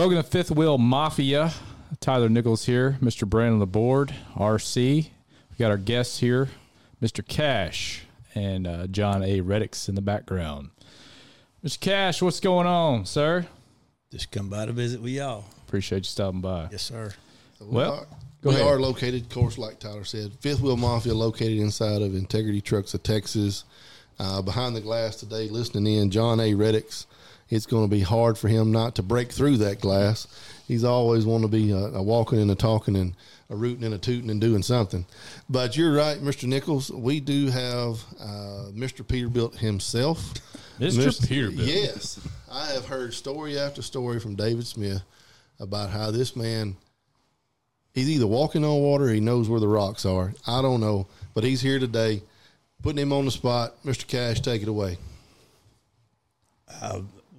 Welcome to Fifth Wheel Mafia. Tyler Nichols here, Mr. Brand on the board, RC. We got our guests here, Mr. Cash and uh, John A. Reddix in the background. Mr. Cash, what's going on, sir? Just come by to visit with y'all. Appreciate you stopping by. Yes, sir. Well, are, we ahead. are located, of course, like Tyler said, Fifth Wheel Mafia, located inside of Integrity Trucks of Texas. Uh, behind the glass today, listening in, John A. Reddix. It's going to be hard for him not to break through that glass. He's always want to be a, a walking and a talking and a rooting and a tooting and doing something. But you're right, Mr. Nichols. We do have uh, Mr. Peterbilt himself. Mr. Mr. Peterbilt. Yes, I have heard story after story from David Smith about how this man he's either walking on water or he knows where the rocks are. I don't know, but he's here today. Putting him on the spot, Mr. Cash, take it away.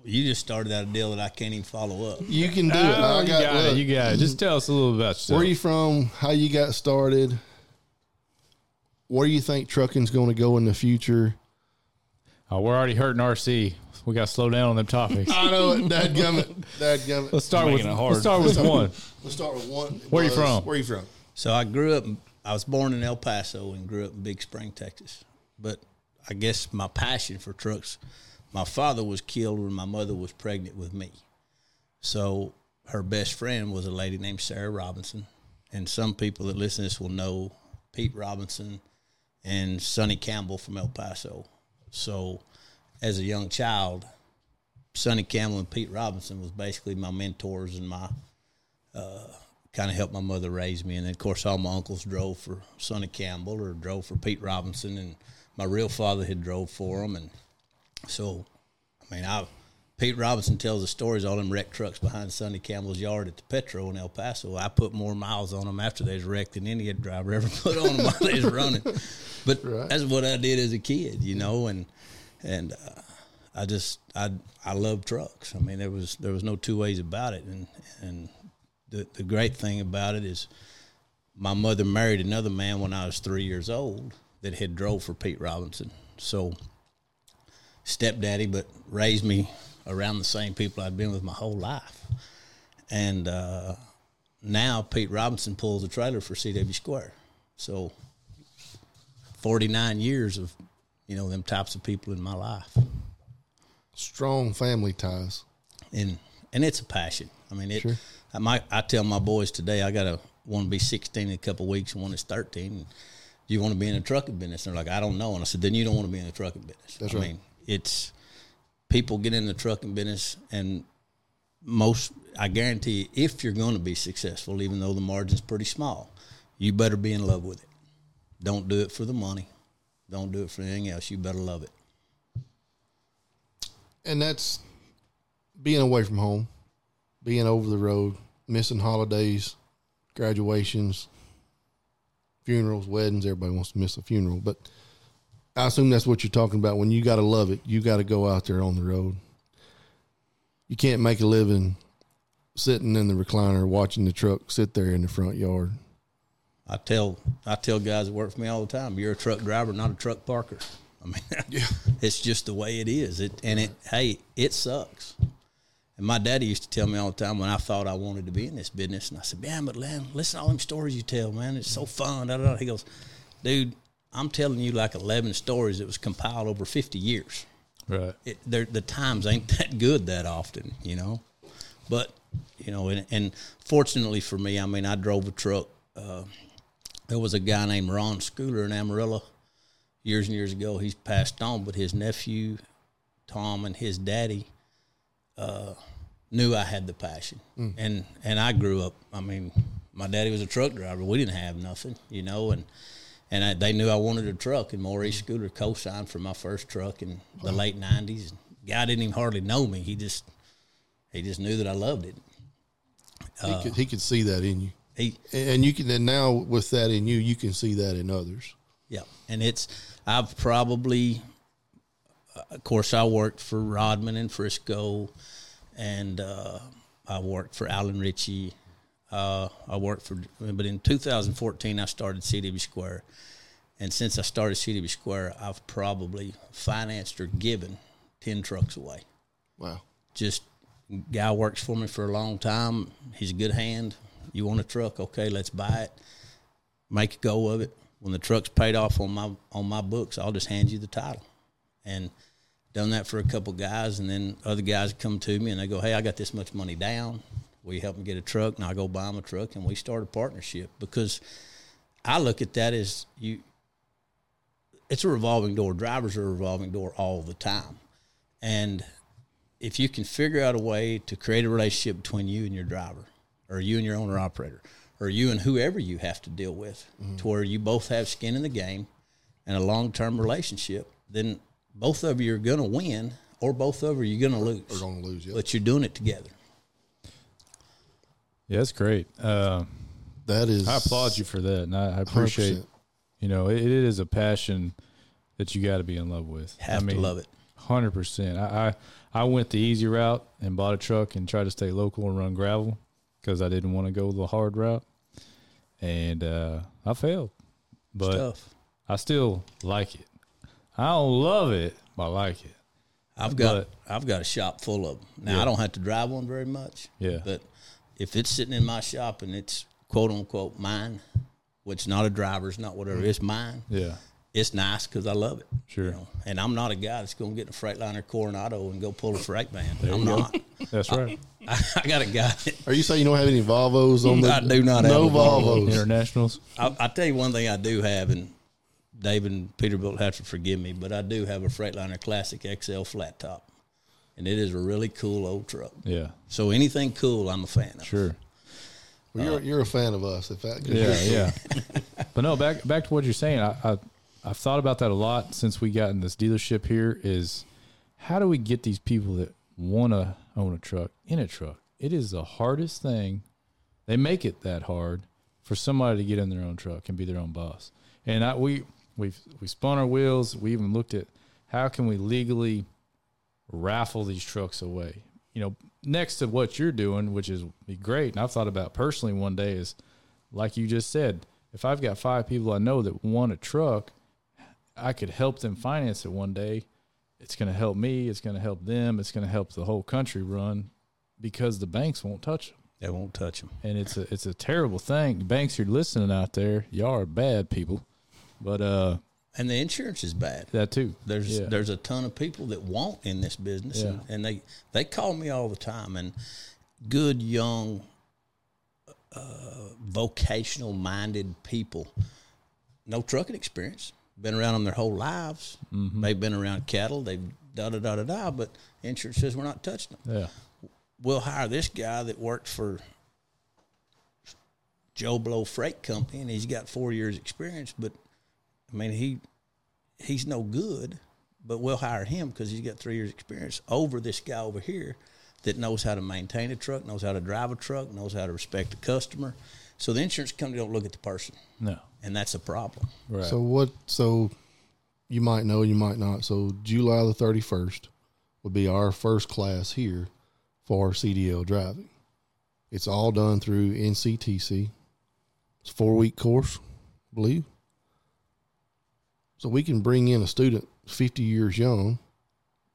You just started out a deal that I can't even follow up. You can do it. Oh, I you got, got it. You got it. Just tell us a little about yourself. where you from? How you got started? Where do you think trucking's going to go in the future? oh, we're already hurting RC. We got to slow down on them topics. I know it. Dad gummit. Dad gummit. Let's start with it hard. let's start with one. Let's start with one. Where are you from? Where are you from? So I grew up. I was born in El Paso and grew up in Big Spring, Texas. But I guess my passion for trucks. My father was killed when my mother was pregnant with me. So her best friend was a lady named Sarah Robinson, and some people that listen to this will know Pete Robinson and Sonny Campbell from El Paso. So as a young child, Sonny Campbell and Pete Robinson was basically my mentors and my uh, kind of helped my mother raise me. And then, of course, all my uncles drove for Sonny Campbell or drove for Pete Robinson, and my real father had drove for him. And so, I mean, I Pete Robinson tells the stories all them wrecked trucks behind Sonny Campbell's yard at the Petro in El Paso. I put more miles on them after they was wrecked than any driver ever put on them while they was running. But Right. that's what I did as a kid, you know, and and uh, I just I I love trucks. I mean, there was there was no two ways about it, and and the the great thing about it is my mother married another man when I was three years old that had drove for Pete Robinson. So stepdaddy, but raised me around the same people I'd been with my whole life. And uh, now Pete Robinson pulls a trailer for CW Square. So 49 years of, you know, them types of people in my life. Strong family ties. and and it's a passion. I mean, it. Sure. I might. I tell my boys today, I got to want to be 16 in a couple of weeks, and one is 13. And you want to be in the trucking business? And they're like, I don't know. And I said, then you don't want to be in the trucking business. That's I right. mean, it's people get in the trucking business, and most, I guarantee, you, if you're going to be successful, even though the margin's pretty small, you better be in love with it. Don't do it for the money. Don't do it for anything else. You better love it. and that's being away from home, being over the road, missing holidays, graduations, funerals, weddings. Everybody wants to miss a funeral, but I assume that's what you're talking about. When you got to love it, you got to go out there on the road. You can't make a living sitting in the recliner watching the truck sit there in the front yard. I tell I tell guys that work for me all the time, you're a truck driver, not a truck parker. I mean, it's just the way it is. It and it hey, it sucks. And my daddy used to tell me all the time when I thought I wanted to be in this business, and I said, "Man, but man, listen to all them stories you tell, man. It's so fun." Da, da, da. He goes, "Dude, I'm telling you like 11 stories that was compiled over 50 years. Right. It, the times ain't that good that often, you know. But you know, and, and fortunately for me, I mean, I drove a truck. Uh, there was a guy named Ron Schooler in Amarillo years and years ago. He's passed on, but his nephew Tom and his daddy uh, knew I had the passion, and and I grew up. I mean, my daddy was a truck driver. We didn't have nothing, you know, and and I, they knew I wanted a truck. And Maurice Schooler co-signed for my first truck in the late '90s. Guy didn't even hardly know me. He just he just knew that I loved it. he could he could see that in you, He and you can. And now with that in you, you can see that in others. Yeah, and it's I've probably, uh, of course, I worked for Rodman and Frisco, and uh, I worked for Alan Ritchie. Uh, I worked for, but in 2014 I started CW Square, and since I started CW Square, I've probably financed or given ten trucks away. Wow. Just Guy works for me for a long time. He's a good hand. You want a truck? Okay, let's buy it. Make a go of it. When the truck's paid off on my on my books, I'll just hand you the title. And done that for a couple guys, and then other guys come to me and they go, "Hey, I got this much money down. You help me get a truck?" And I go buy them a truck, and we start a partnership because I look at that as you. It's a revolving door. Drivers are a revolving door all the time, and if you can figure out a way to create a relationship between you and your driver, or you and your owner operator, or you and whoever you have to deal with, mm-hmm. to where you both have skin in the game and a long term relationship, then both of you are going to win, or both of you are going to lose. We're going to lose. Yeah. But you're doing it together. Yeah, that's great. Uh, That is. I applaud you for that, and I, I appreciate. 100%. You know, it, it is a passion that you got to be in love with. Have I mean, to love it. Hundred percent. I, I I went the easy route and bought a truck and tried to stay local and run gravel because I didn't want to go the hard route, and uh, I failed. But Tough. I still like it. I don't love it, but I like it. I've got I've got a shop full of them. Now Yeah. I don't have to drive one very much. Yeah. But if it's sitting in my shop and it's quote unquote mine, which not a driver's, not whatever, it's mine. Yeah, It's nice because I love it. Sure. You know? And I'm not a guy that's going to get in a Freightliner Coronado and go pull a freight van. There I'm go. not. that's right. I, I got a guy. That, Are you saying you don't have any Volvos on the? I do not have no a Volvo. Volvos. Internationals. I, I tell you one thing I do have, and David and Peterbilt have to forgive me, but I do have a Freightliner Classic XL flat top, and it is a really cool old truck. Yeah, So anything cool, I'm a fan of. sure. Well, you're you're a fan of us. If that. Yeah, yeah. but no, back back to what you're saying. I, I I've thought about that a lot since we got in this dealership here. Is how do we get these people that want to own a truck in a truck? It is the hardest thing. They make it that hard for somebody to get in their own truck and be their own boss. And I, we we we spun our wheels. We even looked at how can we legally raffle these trucks away. You know, next to what you're doing, which is be great. And I've thought about personally one day is like you just said, if I've got five people I know that want a truck, I could help them finance it one day. It's going to help me. It's going to help them. It's going to help the whole country run because the banks won't touch them. They won't touch them. And it's a it's a terrible thing. Banks, you're listening out there. Y'all are bad people, but uh, And the insurance is bad. that too. There's Yeah. there's a ton of people that want in this business, and, and they they call me all the time. And good young, uh, vocational minded people, no trucking experience, been around them their whole lives. Mm-hmm. They've been around cattle. They've da da da da da. But insurance says we're not touching them. Yeah, We'll hire this guy that worked for Joe Blow Freight Company, and he's got four years experience. But I mean, he he's no good. But we'll hire him because he's got three years experience over this guy over here that knows how to maintain a truck, knows how to drive a truck, knows how to respect the customer. So the insurance company don't look at the person, no, and that's a problem. right. So what? So you might know, you might not. So July the thirty first would be our first class here for CDL driving. It's all done through NCTC. It's a four week course, I believe. So we can bring in a student fifty years young,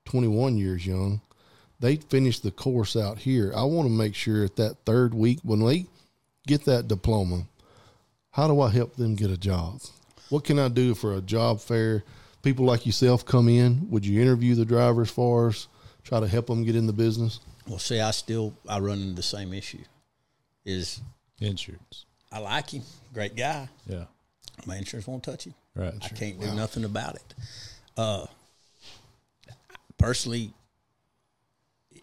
twenty one years young. They finish the course out here. I want to make sure at that third week when they get that diploma, how do I help them get a job? What can I do for a job fair? People like yourself come in. Would you interview the drivers for us? Try to help them get in the business. Well, see, I still I run into the same issue. Is insurance. I like him, great guy. Yeah, My insurance won't touch him. Right. I can't do nothing about it. Uh, personally,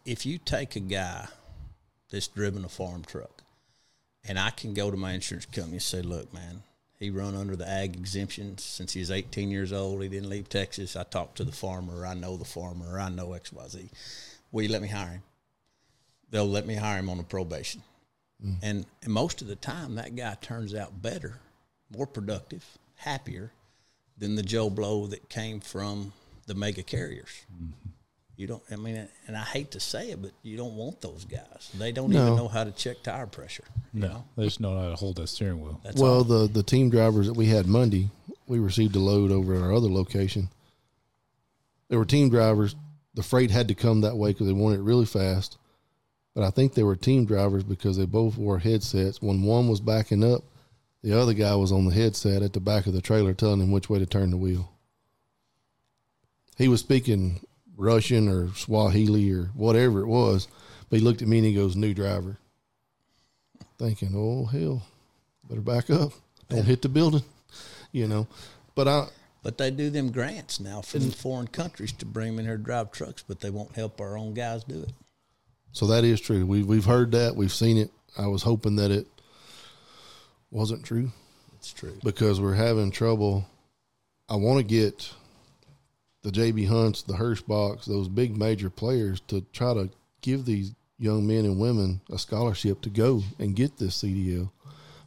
if you take a guy that's driven a farm truck, and I can go to my insurance company and say, "Look, man, he run under the ag exemption since he was 18 years old. He didn't leave Texas. I talked to the farmer. I know the farmer. I know X, Y, Z. Will you let me hire him?" They'll let me hire him on a probation. And, and most of the time, that guy turns out better, more productive, happier than the Joe Blow that came from the mega carriers. Mm-hmm. You don't, I mean, and I hate to say it, but you don't want those guys. They don't even know how to check tire pressure. No, know? they just know how to hold that steering wheel. That's well, all. the the team drivers that we had Monday, we received a load over at our other location. There were team drivers. The freight had to come that way because they wanted it really fast. but I think they were team drivers because they both wore headsets. When one was backing up, the other guy was on the headset at the back of the trailer telling him which way to turn the wheel. He was speaking Russian or Swahili or whatever it was, but he looked at me and he goes, "New driver." Thinking, "Oh hell, better back up. Don't hit the building," you know. But I, But they do them grants now from foreign countries to bring them in here to drive trucks, but they won't help our own guys do it. So that is true. We've we've heard that. We've seen it. I was hoping that it wasn't true It's true. because we're having trouble. I want to get the JB Hunts, the Hirschbachs, those big major players to try to give these young men and women a scholarship to go and get this CDL.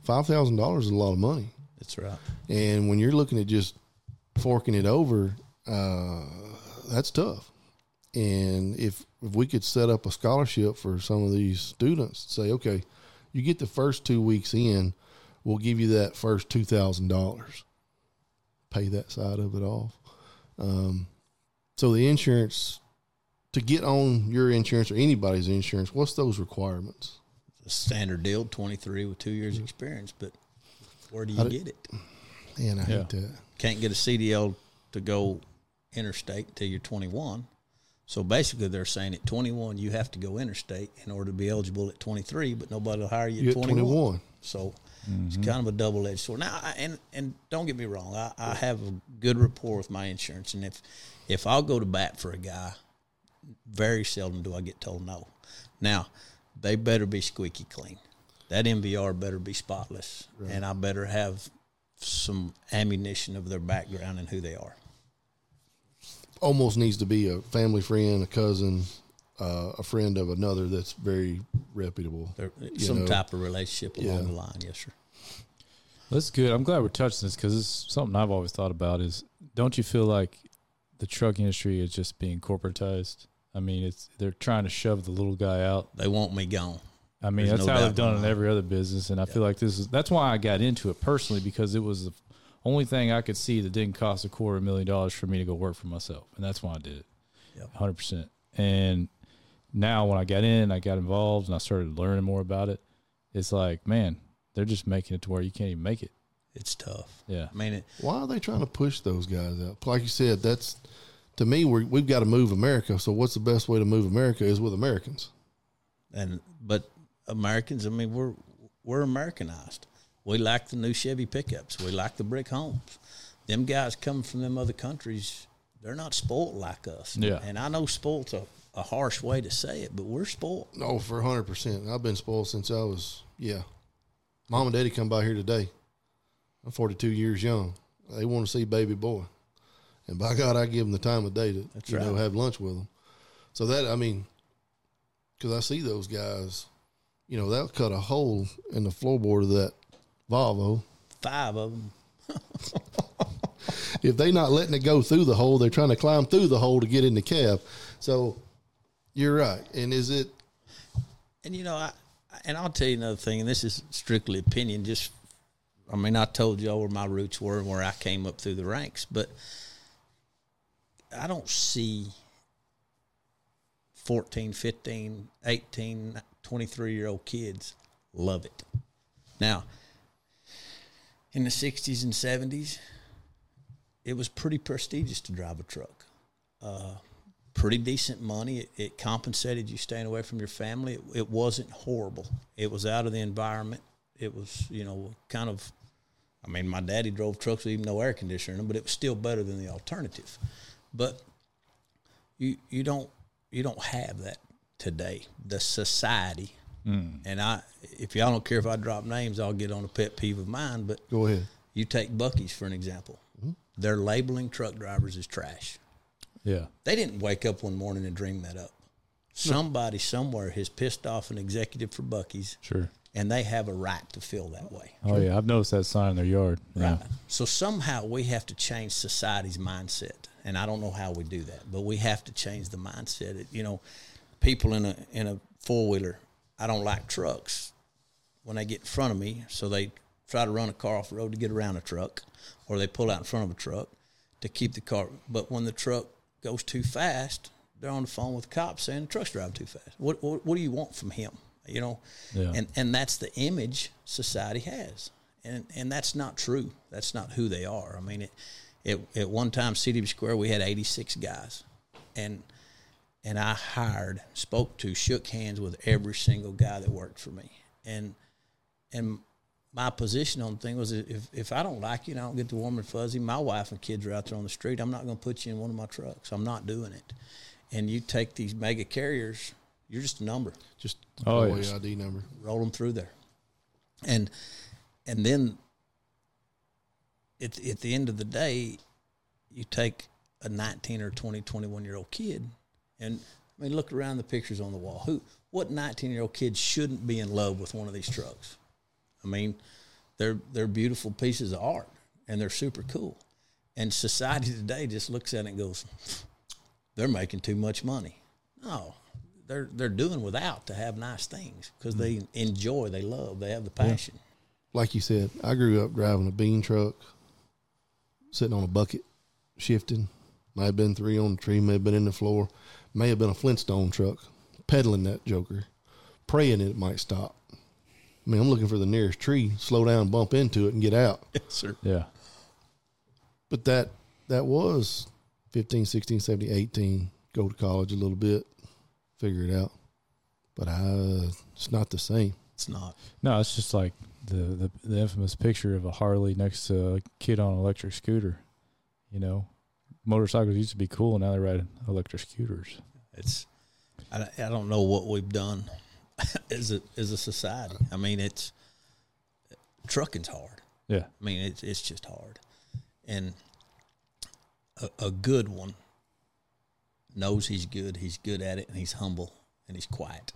Five thousand dollars is a lot of money, That's right. and when you're looking at just forking it over, uh, that's tough. And if if we could set up a scholarship for some of these students, say, okay, you get the first two weeks in, we'll give you that first two thousand dollars. Pay that side of it off. Um, so the insurance to get on your insurance or anybody's insurance, what's those requirements? The standard deal, 23 with two years experience, but where do you How do- get it? Man, I Yeah. hate that. Can't get a CDL to go interstate until you're 21. So basically, they're saying at 21 you have to go interstate in order to be eligible at 23, but nobody will hire you You're at at 21. 21. So it's mm-hmm. kind of a double edged sword. Now, I, and and don't get me wrong, I, I have a good rapport with my insurance, and if if I'll go to bat for a guy, very seldom do I get told no. Now, they better be squeaky clean. That MVR better be spotless, and I better have some ammunition of their background and who they are. almost needs to be a family friend, a cousin, uh, a friend of another that's very reputable. They're, some know, type of relationship along yeah. the line, yes, sir. That's good. I'm glad we're touching this because it's something I've always thought about. Is don't you feel like the truck industry is just being corporatized? I mean, it's they're trying to shove the little guy out. They want me gone. I mean, There's that's no how they've done in it in every other business, and I feel like this is that's why I got into it personally because it was the only thing I could see that didn't cost a quarter million dollars for me to go work for myself, and that's why I did it, Yep. hundred percent. And now when I got in, I got involved, and I started learning more about it. It's like, man, they're just making it to where you can't even make it. It's tough. Yeah, I mean, it, Why are they trying to push those guys out? Like you said, that's to me. We're, we've got to move America. So what's the best way to move America is with Americans. and but Americans, I mean, we're we're Americanized. We like the new Chevy pickups. We like the brick homes. Them guys coming from them other countries, they're not spoiled like us. Yeah. And I know spoiled's a, a harsh way to say it, but we're spoiled. No, for hundred percent. I've been spoiled since I was yeah. Mom and Daddy come by here today. I'm 42 years young. They want to see baby boy, and by God, I give them the time of day to That's you know have lunch with them. So that I mean, because I see those guys, you know, they'll cut a hole in the floorboard of that Volvo. Five of them. If they're not letting it go through the hole, they're trying to climb through the hole to get in the cab. So you're right. And is it And you know, I and I'll tell you another thing, and this is strictly opinion. Just, I mean, I told y'all where my roots were and where I came up through the ranks, but I don't see 14, 15, 18, 23 year old kids love it. Now, in the 60s and 70s, it was pretty prestigious to drive a truck uh, pretty decent money. It, it compensated you staying away from your family. It, it wasn't horrible. It was out of the environment. It was, you know, kind of. I mean, my daddy drove trucks with even no air conditioner in them, but it was still better than the alternative. But you you don't you don't have that today. The society, hmm. and I, if y'all don't care if I drop names, I'll get on a pet peeve of mine. But go ahead? you take Buc-ee's for an example. Mm-hmm. They're labeling truck drivers as trash. Yeah, They didn't wake up one morning and dream that up. Somebody somewhere has pissed off an executive for Buc-ee's, sure. and they have a right to feel that way. Oh yeah, I've noticed that sign in their yard. Yeah. Right. So somehow we have to change society's mindset, and I don't know how we do that, but we have to change the mindset. It, you know, people in a in a four wheeler, I don't like trucks when they get in front of me, so they try to run a car off the road to get around a truck, or they pull out in front of a truck to keep the car. But when the truck goes too fast, they're on the phone with the cops saying the truck's driving too fast. What, what what do you want from him? You know, Yeah. and and that's the image society has, and and that's not true. That's not who they are. I mean, it, it at one time, City Square, we had eighty six guys, and and I hired, spoke to, shook hands with every single guy that worked for me, and and my position on the thing was if, if I don't like you and I don't get the warm and fuzzy, my wife and kids are out there on the street. I'm not going to put you in one of my trucks. I'm not doing it. And you take these mega carriers, you're just a number. Just Oh, employee yes. ID number. Roll them through there, and and then at at the end of the day, you take a 19 or 20, 21 year old kid, and I mean, look around the pictures on the wall. Who, what 19 year old kid shouldn't be in love with one of these trucks? I mean, they're they're beautiful pieces of art, and they're super cool. And society today just looks at it and goes, "They're making too much money." No, they're they're doing without to have nice things because they mm. enjoy, they love, they have the passion. Like you said, I grew up driving a bean truck, sitting on a bucket, shifting. May have been three on the tree, may have been in the floor, may have been a Flintstone truck, pedaling that joker, praying it might stop. I mean, I'm looking for the nearest tree, slow down, bump into it, and get out. Yes, sir. Yeah. But that that was 15, 16, 17, 18. Go to college a little bit, figure it out. But I, it's not the same. It's not. No, it's just like the, the the infamous picture of a Harley next to a kid on an electric scooter. You know, motorcycles used to be cool. And now they ride electric scooters. It's. I, I don't know what we've done as a as a society. I mean, it's trucking's hard. Yeah. I mean, it's it's just hard, and a, a good one knows he's good. He's good at it, and he's humble and he's quiet.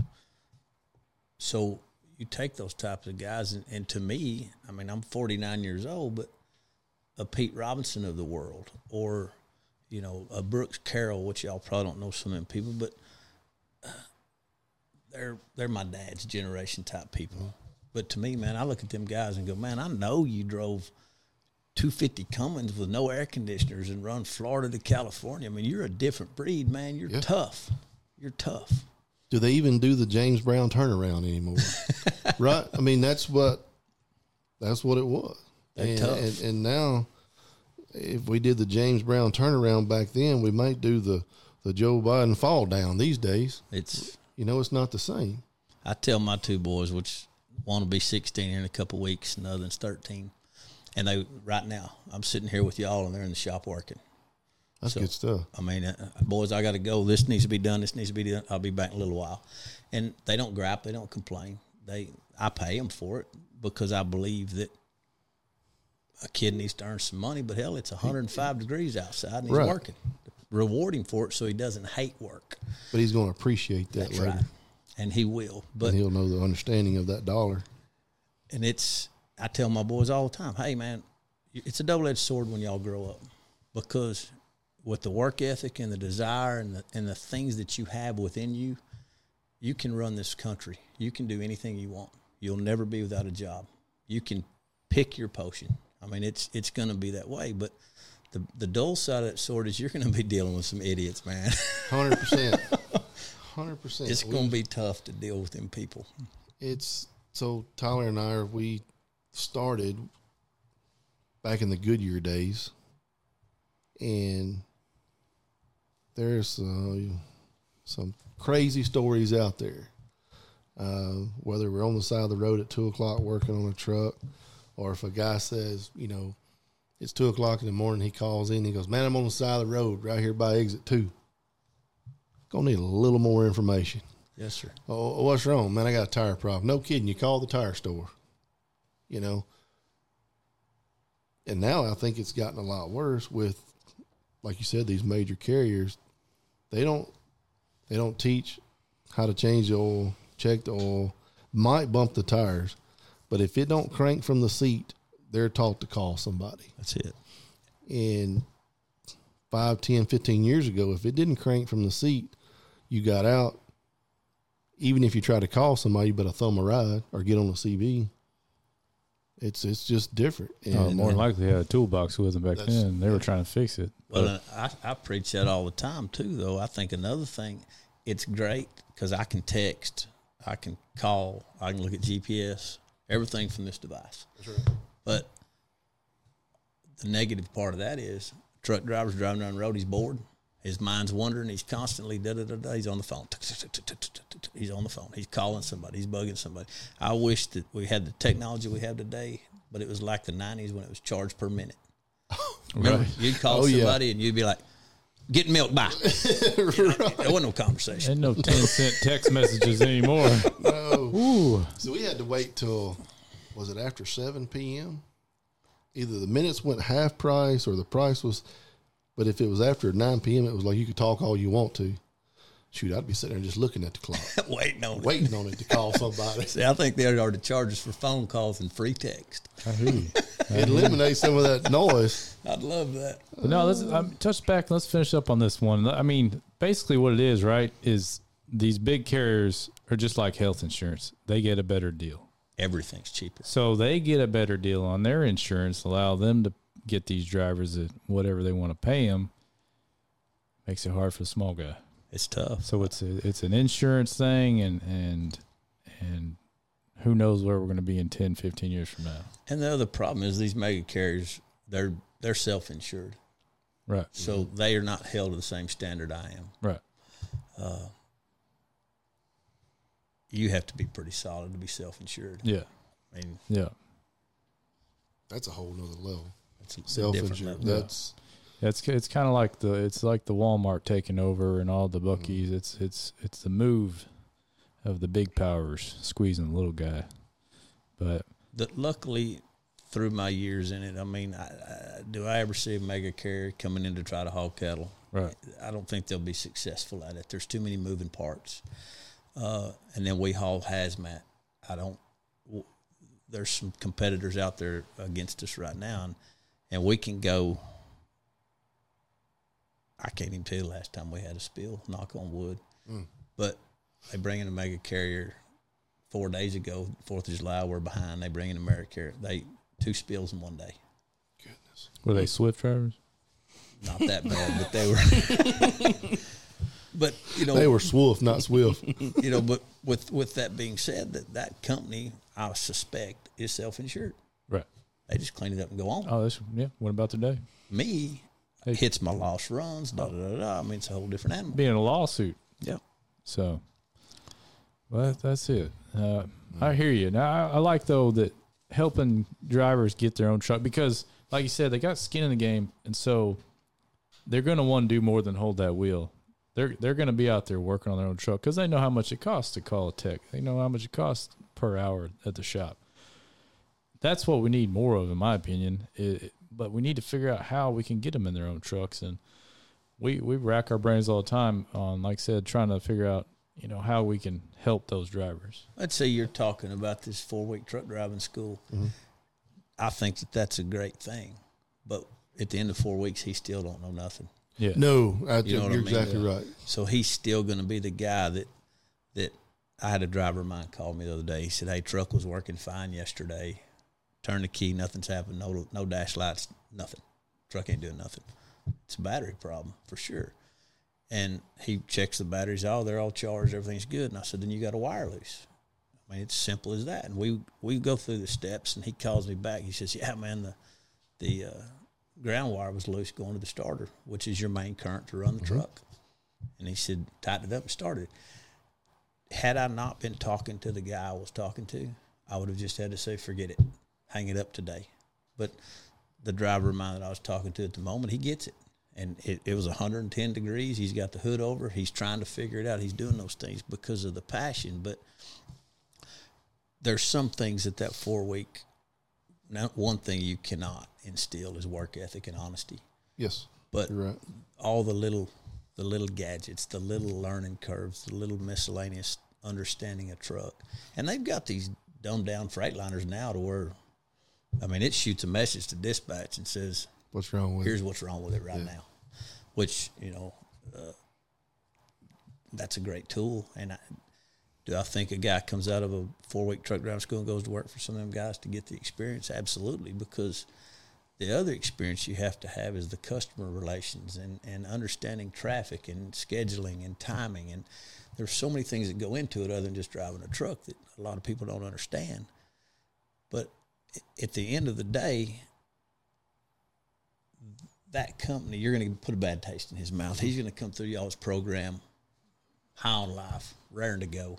So you take those types of guys, and, and to me, I mean, I'm 49 years old, but a Pete Robinson of the world, or you know, a Brooks Carroll, which y'all probably don't know some of them people, but they're they're my dad's generation type people. But to me, man, I look at them guys and go, man, I know you drove 250 Cummins with no air conditioners and run Florida to California. I mean, you're a different breed, man. You're Yeah. tough. You're tough. Do they even do the James Brown turnaround anymore? right? I mean, that's what that's what it was. And, and and now, if we did the James Brown turnaround back then, we might do the the Joe Biden fall down these days. It's You know, it's not the same. I tell my two boys, which want to be 16 in a couple weeks, and the other one's 13, and they right now I'm sitting here with y'all, and they're in the shop working. That's So- good stuff. I mean, uh, boys, I got to go. This needs to be done. This needs to be done. I'll be back in a little while. And they don't gripe. They don't complain. They, I pay them for it because I believe that a kid needs to earn some money. But hell, it's 105 degrees outside and he's Right. working. Reward him for it so he doesn't hate work. But he's going to appreciate that That's later, right. And he will. But and he'll know the understanding of that dollar. and it's I tell my boys all the time, hey man, it's a double edged sword when y'all grow up because with the work ethic and the desire and the and the things that you have within you, you can run this country. You can do anything you want. You'll never be without a job. You can pick your potion. I mean, it's it's going to be that way, but. The, the dull side of that sword is you're going to be dealing with some idiots, man. Hundred percent. Hundred percent. it's going to be tough to deal with them people. It's so Tyler and I we started back in the Goodyear days, and there's uh, some crazy stories out there. Uh, whether we're on the side of the road at two o'clock working on a truck, or if a guy says, you know, it's two o'clock in the morning, he calls in, he goes, "Man, I'm on the side of the road right here by exit two. Gonna need a little more information." Yes, sir. Oh, oh, what's wrong, man? I got a tire problem. No kidding. You call the tire store. You know. And now I think it's gotten a lot worse with, like you said, these major carriers. They don't, they don't teach how to change the oil, check the oil, might bump the tires, but if it don't crank from the seat, they're taught to call somebody. That's it. And five, ten, fifteen years ago, if it didn't crank from the seat, you got out. Even if you try to call somebody, you better thumb a ride or get on the CB. It's it's just different. Oh, And- more than likely, had a toolbox with them back then. They were trying to fix it. Well, and I, I preach that all the time too. Though I think another thing, it's great because I can text, I can call, I can look at GPS, everything from this device. But the negative part of that is truck driver's driving down the road, he's bored, his mind's wandering, he's constantly da da da da. He's on the phone, he's on the phone, he's calling somebody, he's bugging somebody. I wish that we had the technology we have today, but it was like the '90s when it was charged per minute. Remember, Right. you'd call Oh, yeah. somebody and you'd be like, "Getting milk, bye." There wasn't no conversation. Ain't no 10 cent text messages anymore. No. Ooh. So we had to wait till was it after seven p.m. Either the minutes went half price or the price was, but if it was after nine p.m., it was like you could talk all you want to. Shoot, I'd be sitting there just looking at the clock, Waiting on it. waiting on it to call somebody. See, I think they already charge us for phone calls and free text. I hear you. It eliminates some of that noise. I'd love that. But no, let's um, touch back. Let's finish up on this one. I mean, basically, what it is, right, is these big carriers are just like health insurance. They get a better deal. Everything's cheaper. So they get a better deal on their insurance, allow them to get these drivers at whatever they want to pay them. Makes it hard for the small guy. It's tough. So it's a, it's an insurance thing, and and and who knows where we're going to be in 10, 15 years from now. And the other problem is these mega carriers, they're they're self insured. Right. So they are not held to the same standard I am. Right. Uh, You have to be pretty solid to be self insured. Yeah. I mean, Yeah. That's a whole nother level. it's Self insured. level. That's It's it's kind of like the it's like the Walmart taking over and all the Mm-hmm. Buc-ee's. It's it's it's the move of the big powers squeezing the little guy. But That luckily, through my years in it, I mean, I, I, do I ever see a mega carrier coming in to try to haul cattle? right, I don't think they'll be successful at it. There's too many moving parts. Uh, and then we haul hazmat. I don't. w- There's some competitors out there against us right now, and, and we can go. I can't even tell you the last time we had a spill. Knock on wood. Mm. But they bring in a mega carrier four days ago. Fourth of July, we're behind. They bring in a mega carrier. They two spills in one day. goodness. were they Swift drivers? Not that bad, but they were. but you know, They were swift, not swift. you know, but with with that being said, that that company I suspect is self insured. Right. They just clean it up and go on. Oh, this yeah. What about today? Me Hey. hits my loss runs. Da, da, da, da. I mean, it's a whole different animal. Being a lawsuit. Yeah. So, well, that's it. Uh, I hear you. Now, I, I like though that helping drivers get their own truck because, like you said, they got skin in the game, and so they're going to want to do more than hold that wheel. They're they're going to be out there working on their own truck because they know how much it costs to call a tech. They know how much it costs per hour at the shop. That's what we need more of, in my opinion. It, but we need to figure out how we can get them in their own trucks and we we rack our brains all the time on, like I said, trying to figure out you know how we can help those drivers. Let's say you're talking about this four week truck driving school. Mm-hmm. I think that that's a great thing, but at the end of four weeks, he still don't know nothing. Yeah, No, I, You know what I you're mean? exactly Yeah. right. So he's still going to be the guy that that I had a driver of mine call me the other day. He said, "Hey, truck was working fine yesterday. Turn the key, nothing's happened. No, no dash lights, nothing. Truck ain't doing nothing. It's a battery problem for sure." And he checks the batteries. Oh, they're all charged. Everything's good. And I said, "Then you got a wire loose." I mean, it's simple as that. And we we go through the steps. And he calls me back. He says, "Yeah, man, the the uh, ground wire was loose going to the starter, which is your main current to run the mm-hmm. truck." And he said, tightened it up and started. Had I not been talking to the guy I was talking to, I would have just had to say, forget it, hang it up today. But the driver of mine that I was talking to at the moment, he gets it. And it, it was 110 degrees. He's got the hood over. He's trying to figure it out. He's doing those things because of the passion. But there's some things that that four week, now, one thing you cannot instill is work ethic and honesty. Yes, But right. all the little the little gadgets, the little learning curves, the little miscellaneous understanding a truck. And they've got these dumbed down Freightliners now to where I mean it shoots a message to dispatch and says, What's wrong with Here's it? what's wrong with it right Yeah. now. Which, you know, uh, that's a great tool. And I, Do I think a guy comes out of a four week truck driving school and goes to work for some of them guys to get the experience? Absolutely, because the other experience you have to have is the customer relations and, and understanding traffic and scheduling and timing. And there's so many things that go into it other than just driving a truck that a lot of people don't understand. But at the end of the day, that company, you're going to put a bad taste in his mouth. He's going to come through y'all's program, high on life, raring to go.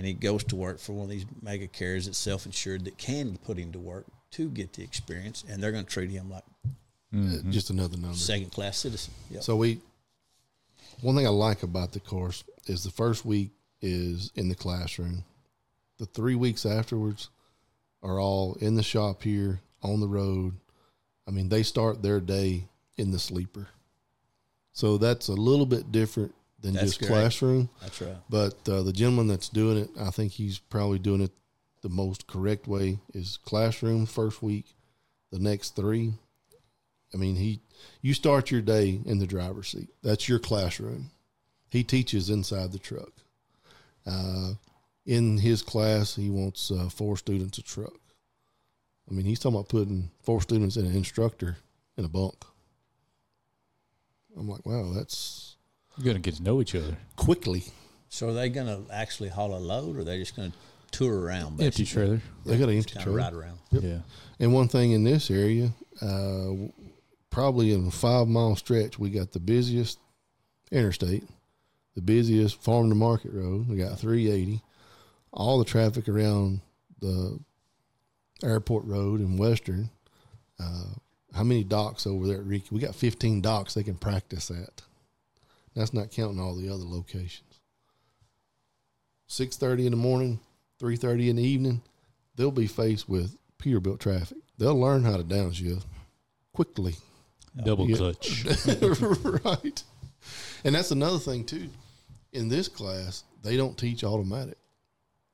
And he goes to work for one of these mega carriers that's self insured that can put him to work to get the experience. And they're going to treat him like Uh, Just another number. second class citizen. Yep. So we, one thing I like about the course is the first week is in the classroom. The three weeks afterwards are all in the shop here on the road. I mean, they start their day in the sleeper. So that's a little bit different than That's just great. classroom. That's right. But uh, the gentleman that's doing it, I think he's probably doing it the most correct way is classroom first week, the next three. I mean, he you start your day in the driver's seat. That's your classroom. He teaches inside the truck. Uh, in his class, he wants uh, four students a truck. I mean, he's talking about putting four students and an instructor in a bunk. I'm like, wow, that's You're gonna get to know each other. quickly. So are they going to actually haul a load or are they just going to tour around? Empty trailer. They got an empty Kind of trailer. ride around. Yep. Yeah. And one thing in this area, uh, probably in a five mile stretch, we got the busiest interstate, the busiest farm to market road. We got 380, all the traffic around the airport road in Western. Uh, how many docks over there at Ricky? We got 15 docks they can practice at. That's not counting all the other locations. 6:30 in the morning, 3:30 in the evening, they'll be faced with Peterbilt traffic. They'll learn how to downshift quickly. Double Yeah. clutch. right. And that's another thing too. In this class, they don't teach automatic.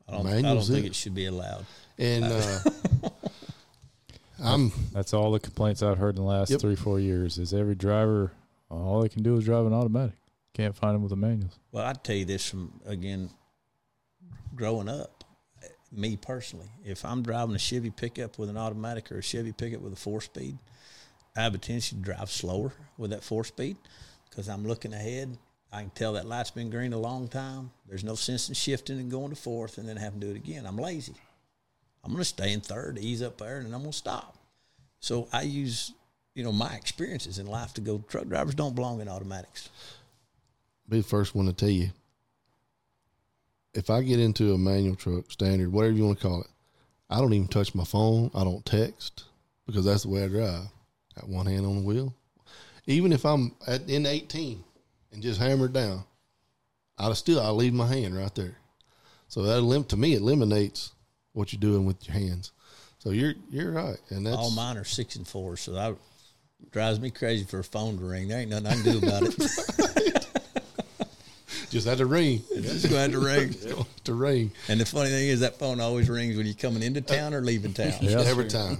I don't, I don't think it. it should be allowed. And uh, I'm That's all the complaints I've heard in the last Yep. three, four years is every driver, all they can do is drive an automatic. Can't find them with the manuals. Well, I'd tell you this from again, growing up, me personally, if I'm driving a Chevy pickup with an automatic or a Chevy pickup with a four speed, I have a tendency to drive slower with that four speed because I'm looking ahead. I can tell that light's been green a long time. There's no sense in shifting and going to fourth and then having to do it again. I'm lazy. I'm going to stay in third, ease up there, and then I'm going to stop. So I use, you know, my experiences in life to go. Truck drivers don't belong in automatics. Be the first one to tell you. If I get into a manual truck, standard, whatever you want to call it, I don't even touch my phone. I don't text because that's the way I drive. Got one hand on the wheel. Even if I'm at in 18 and just hammered down, I'll still I leave my hand right there. So that elim- to me it eliminates what you're doing with your hands. So you're you're right, and that's All mine are six and four, so that drives me crazy for a phone to ring. There ain't nothing I can do about it. just had to ring. It's just going to ring. to ring And the funny thing is, that phone always rings when you're coming into town or leaving town. Yeah. every time,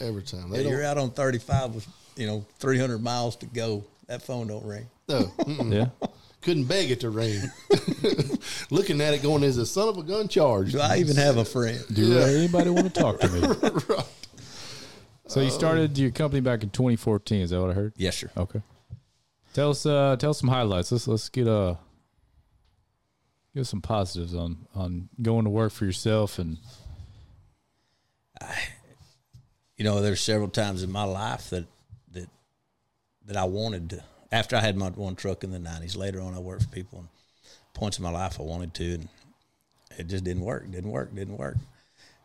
every time. They Yeah, you're out on 35 with you know 300 miles to go. That phone don't ring. No, mm-mm. Yeah. couldn't beg it to ring. Looking at it, going, "Is a son of a gun charged?" Do I even have a friend? Do anybody want to talk to me? So you started your company back in 2014. Is that what I heard? Yes, sir. Okay. Tell us, uh, tell us some highlights. Let's let's get uh give some positives on on going to work for yourself and I, you know, there's several times in my life that that that I wanted to. After I had my one truck in the '90s, later on I worked for people, and points in my life I wanted to, and it just didn't work. Didn't work. Didn't work.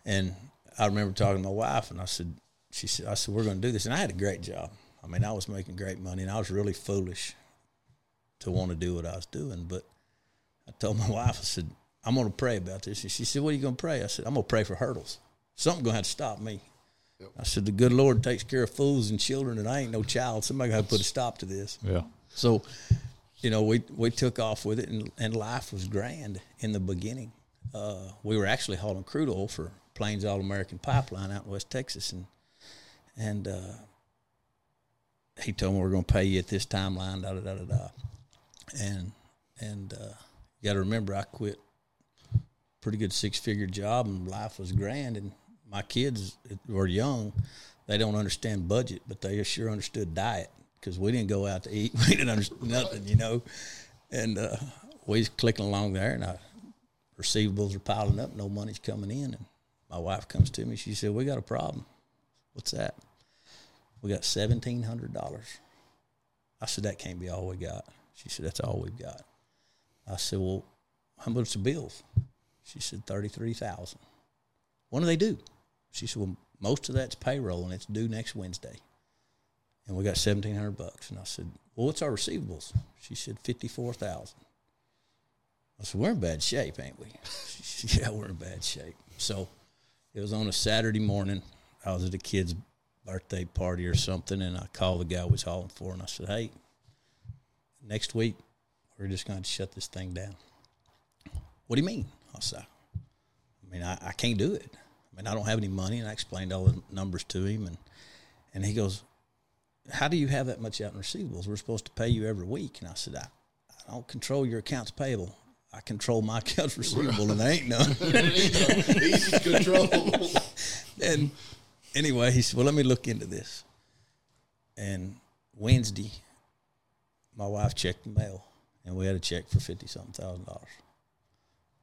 And I remember talking to my wife, and I said, she said, I said, we're going to do this, and I had a great job. I mean, I was making great money, and I was really foolish to want to do what I was doing. But I told my wife, I said, I'm going to pray about this. And she said, What are you going to pray? I said, I'm going to pray for hurdles. Something's going to have to stop me. I said, The good Lord takes care of fools and children, and I ain't no child. Somebody got to put a stop to this. yeah. So, you know, we we took off with it, and, and life was grand in the beginning. Uh, we were actually hauling crude oil for Plains All American Pipeline out in West Texas, and and uh, he told me we're going to pay you at this timeline, da da da da da, and and uh, you got to remember, I quit pretty good six figure job and life was grand. And my kids were young. They don't understand budget, but they sure understood diet because we didn't go out to eat. We didn't understand nothing, you know. And uh, we was clicking along there, and our receivables are piling up. No money's coming in. And my wife comes to me. She said, "We got a problem. What's that? We got seventeen hundred dollars." I said, "That can't be all we got." She said, "That's all we've got." I said, "Well, how much the bills?" She said, 33000 What do they do? She said, well, most of that's payroll and it's due next Wednesday. And we got 1700 bucks. And I said, well, what's our receivables? She said, 54000 I said, we're in bad shape, ain't we? She said, yeah, we're in bad shape. So it was on a Saturday morning. I was at a kid's birthday party or something, and I called the guy I was hauling for, and I said, hey, next week, we're just going to shut this thing down. What do you mean? I said, I mean, I, I can't do it. I mean, I don't have any money. And I explained all the numbers to him. And, and he goes, How do you have that much out in receivables? We're supposed to pay you every week. And I said, I, I don't control your accounts payable. I control my accounts receivable, and there ain't none. Easy control. and anyway, he said, Well, let me look into this. And Wednesday, my wife checked the mail, and we had a check for fifty something thousand dollars.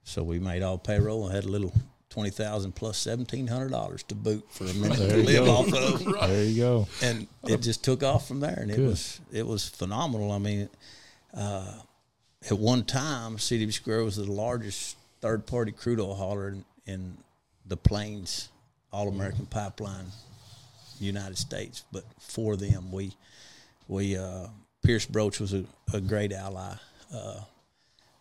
So we made all payroll and had a little twenty thousand plus seventeen hundred dollars to boot for a minute There to you live go. off of, There you go. and it just took off from there, and it was it was phenomenal. I mean, uh, at one time, CDB Square was the largest third party crude oil hauler in, in the Plains All American Pipeline, United States. But for them, we we uh, Pierce Broach was a, a great ally. Uh,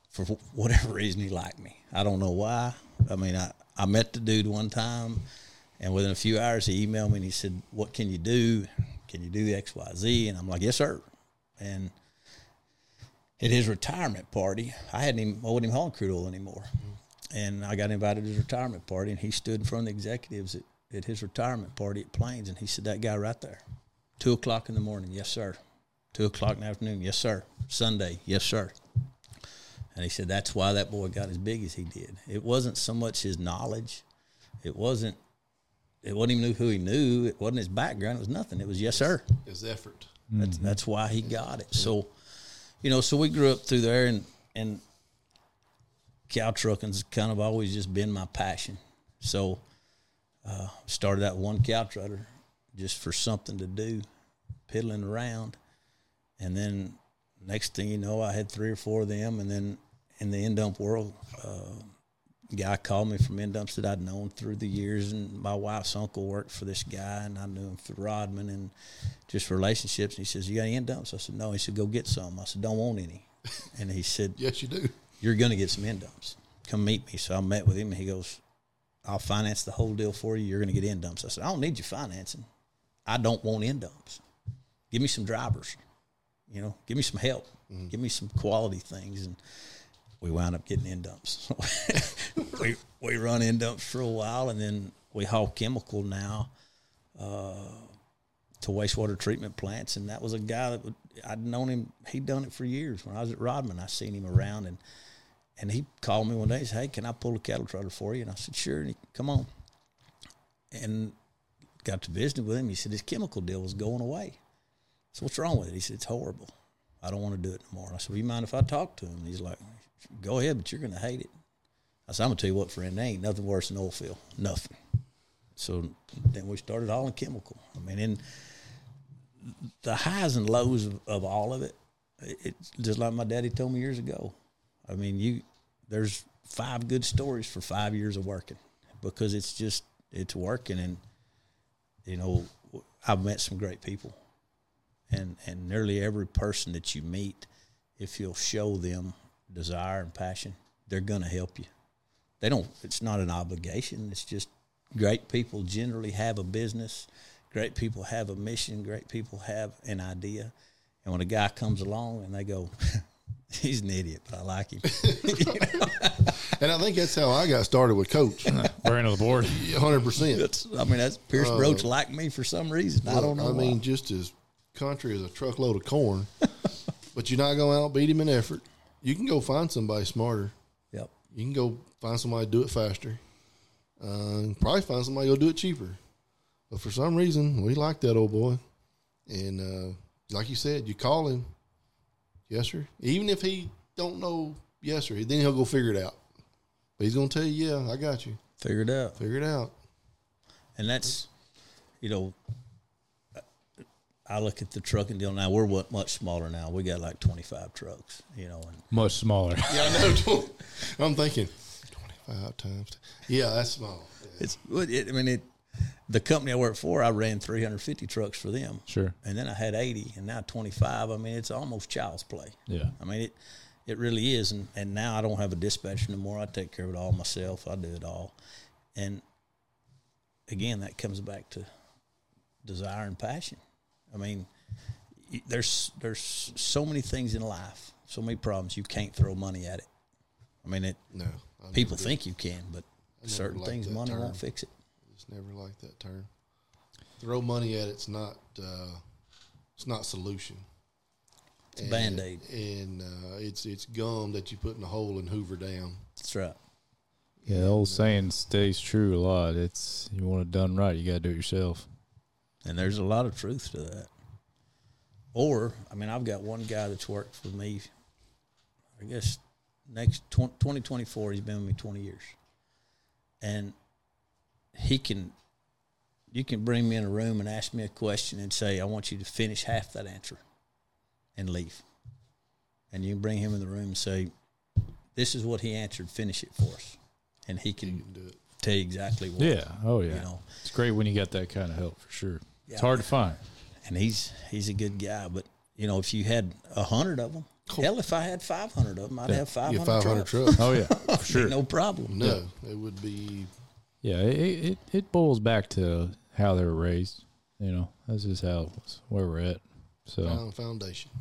for whatever reason, he liked me. I don't know why. I mean, I, I met the dude one time, and within a few hours, he emailed me and he said, "What can you do? Can you do X, Y, Z?" And I'm like, "Yes, sir." And at his retirement party, I hadn't even I wasn't even hauling crude oil anymore, and I got invited to his retirement party, and he stood in front of the executives at, at his retirement party at Plains, and he said, "That guy right there, two o'clock in the morning, yes, sir. Two o'clock in the afternoon, yes, sir. Sunday, yes, sir." And he said that's why that boy got as big as he did. It wasn't so much his knowledge, it wasn't. It wasn't even who he knew. It wasn't his background. It was nothing. It was yes, sir. His effort. That's that's why he got it. So, you know, so we grew up through there, and and cow trucking's kind of always just been my passion. So, uh, started out one cow trucker just for something to do, piddling around, and then next thing you know, I had three or four of them, and then in the end dump world. Uh, guy called me from end dumps that I'd known through the years, and my wife's uncle worked for this guy, and I knew him through Rodman and just relationships. And he says, "You got any end dumps?" I said, "No." He said, "Go get some." I said, "Don't want any." And he said, Yes, you do. "You're going to get some end dumps. Come meet me." So I met with him, and he goes, "I'll finance the whole deal for you. You're going to get end dumps." I said, "I don't need your financing. I don't want end dumps. Give me some drivers. You know, give me some help. Give me some quality things." And we wound up getting end dumps. we we run end dumps for a while, and then we haul chemical now uh, to wastewater treatment plants. And that was a guy that would, I'd known him. He'd done it for years. When I was at Rodman, I seen him around, and and he called me one day. and said, "Hey, can I pull a cattle trailer for you?" And I said, "Sure." And he, come on. And got to visiting with him. He said his chemical deal was going away. So what's wrong with it? He said it's horrible. I don't want to do it no more. I said, well, you mind if I talk to him? And he's like, go ahead, but you're going to hate it. I said, I'm going to tell you what, friend, there ain't nothing worse than oil field. Nothing. So then we started hauling chemical. I mean, in the highs and lows of, of all of it, it, it's just like my daddy told me years ago. I mean, you there's five good stories for five years of working because it's just it's working and you know I've met some great people and and nearly every person that you meet if you'll show them desire and passion they're going to help you they don't it's not an obligation it's just great people generally have a business great people have a mission great people have an idea and when a guy comes along and they go he's an idiot but i like him And I think that's how I got started with Coach. Brand on the board. 100%. that's i mean that's pierce uh, broach liked me for some reason i don't know I why. mean, just as country is a truckload of corn, but you're not going to outbeat him in effort. You can go find somebody smarter. yep You can go find somebody to do it faster. Uh, probably find somebody to go do it cheaper. But for some reason, we like that old boy. And uh, like you said, you call him, yes sir. Even if he don't know yes sir, then he'll go figure it out. But he's gonna tell you, yeah, I got you. Figure it out. Figure it out. And that's, you know, I look at the trucking deal now. We're what much smaller now. We got like twenty five trucks, you know, and Much smaller. Yeah, I know. I'm thinking twenty five times. Yeah, that's small. Yeah. it's. It, I mean, it. The company I worked for, I ran three hundred fifty trucks for them. Sure. And then I had eighty, and now twenty five. I mean, it's almost child's play. Yeah. I mean, it it really is. And and now I don't have a dispatcher anymore. I take care of it all myself. I do it all, and again, that comes back to desire and passion. I mean, there's there's so many things in life, so many problems you can't throw money at it. I mean, it No, I people never did. think you can, but certain things money term. won't fix it. I Just never liked that term. Throw money at it's not. Uh, it's not solution. It's a Band-Aid. and uh, it's it's gum that you put in a hole and Hoover down. That's right. Yeah, the old saying stays true a lot. It's you want it done right, you got to do it yourself. And there's a lot of truth to that. Or, I mean, I've got one guy that's worked for me, I guess, next tw- 2024, he's been with me 20 years. And he can, you can bring me in a room and ask me a question and say, I want you to finish half that answer and leave. And you can bring him in the room and say, This is what he answered, finish it for us. And he You can can do it. tell you exactly what. Yeah. Oh yeah. You know, It's great when you got that kind of help for sure. It's hard to find. and he's he's a good guy. But you know, if you had a hundred of them, hell, if I had five hundred of them, I'd Yeah. have five You hundred get 500 trucks. trucks. Oh yeah, sure. no problem. No, it would be. Yeah, it, it it boils back to how they were raised. You know, that's just how where we're at. So Found foundation.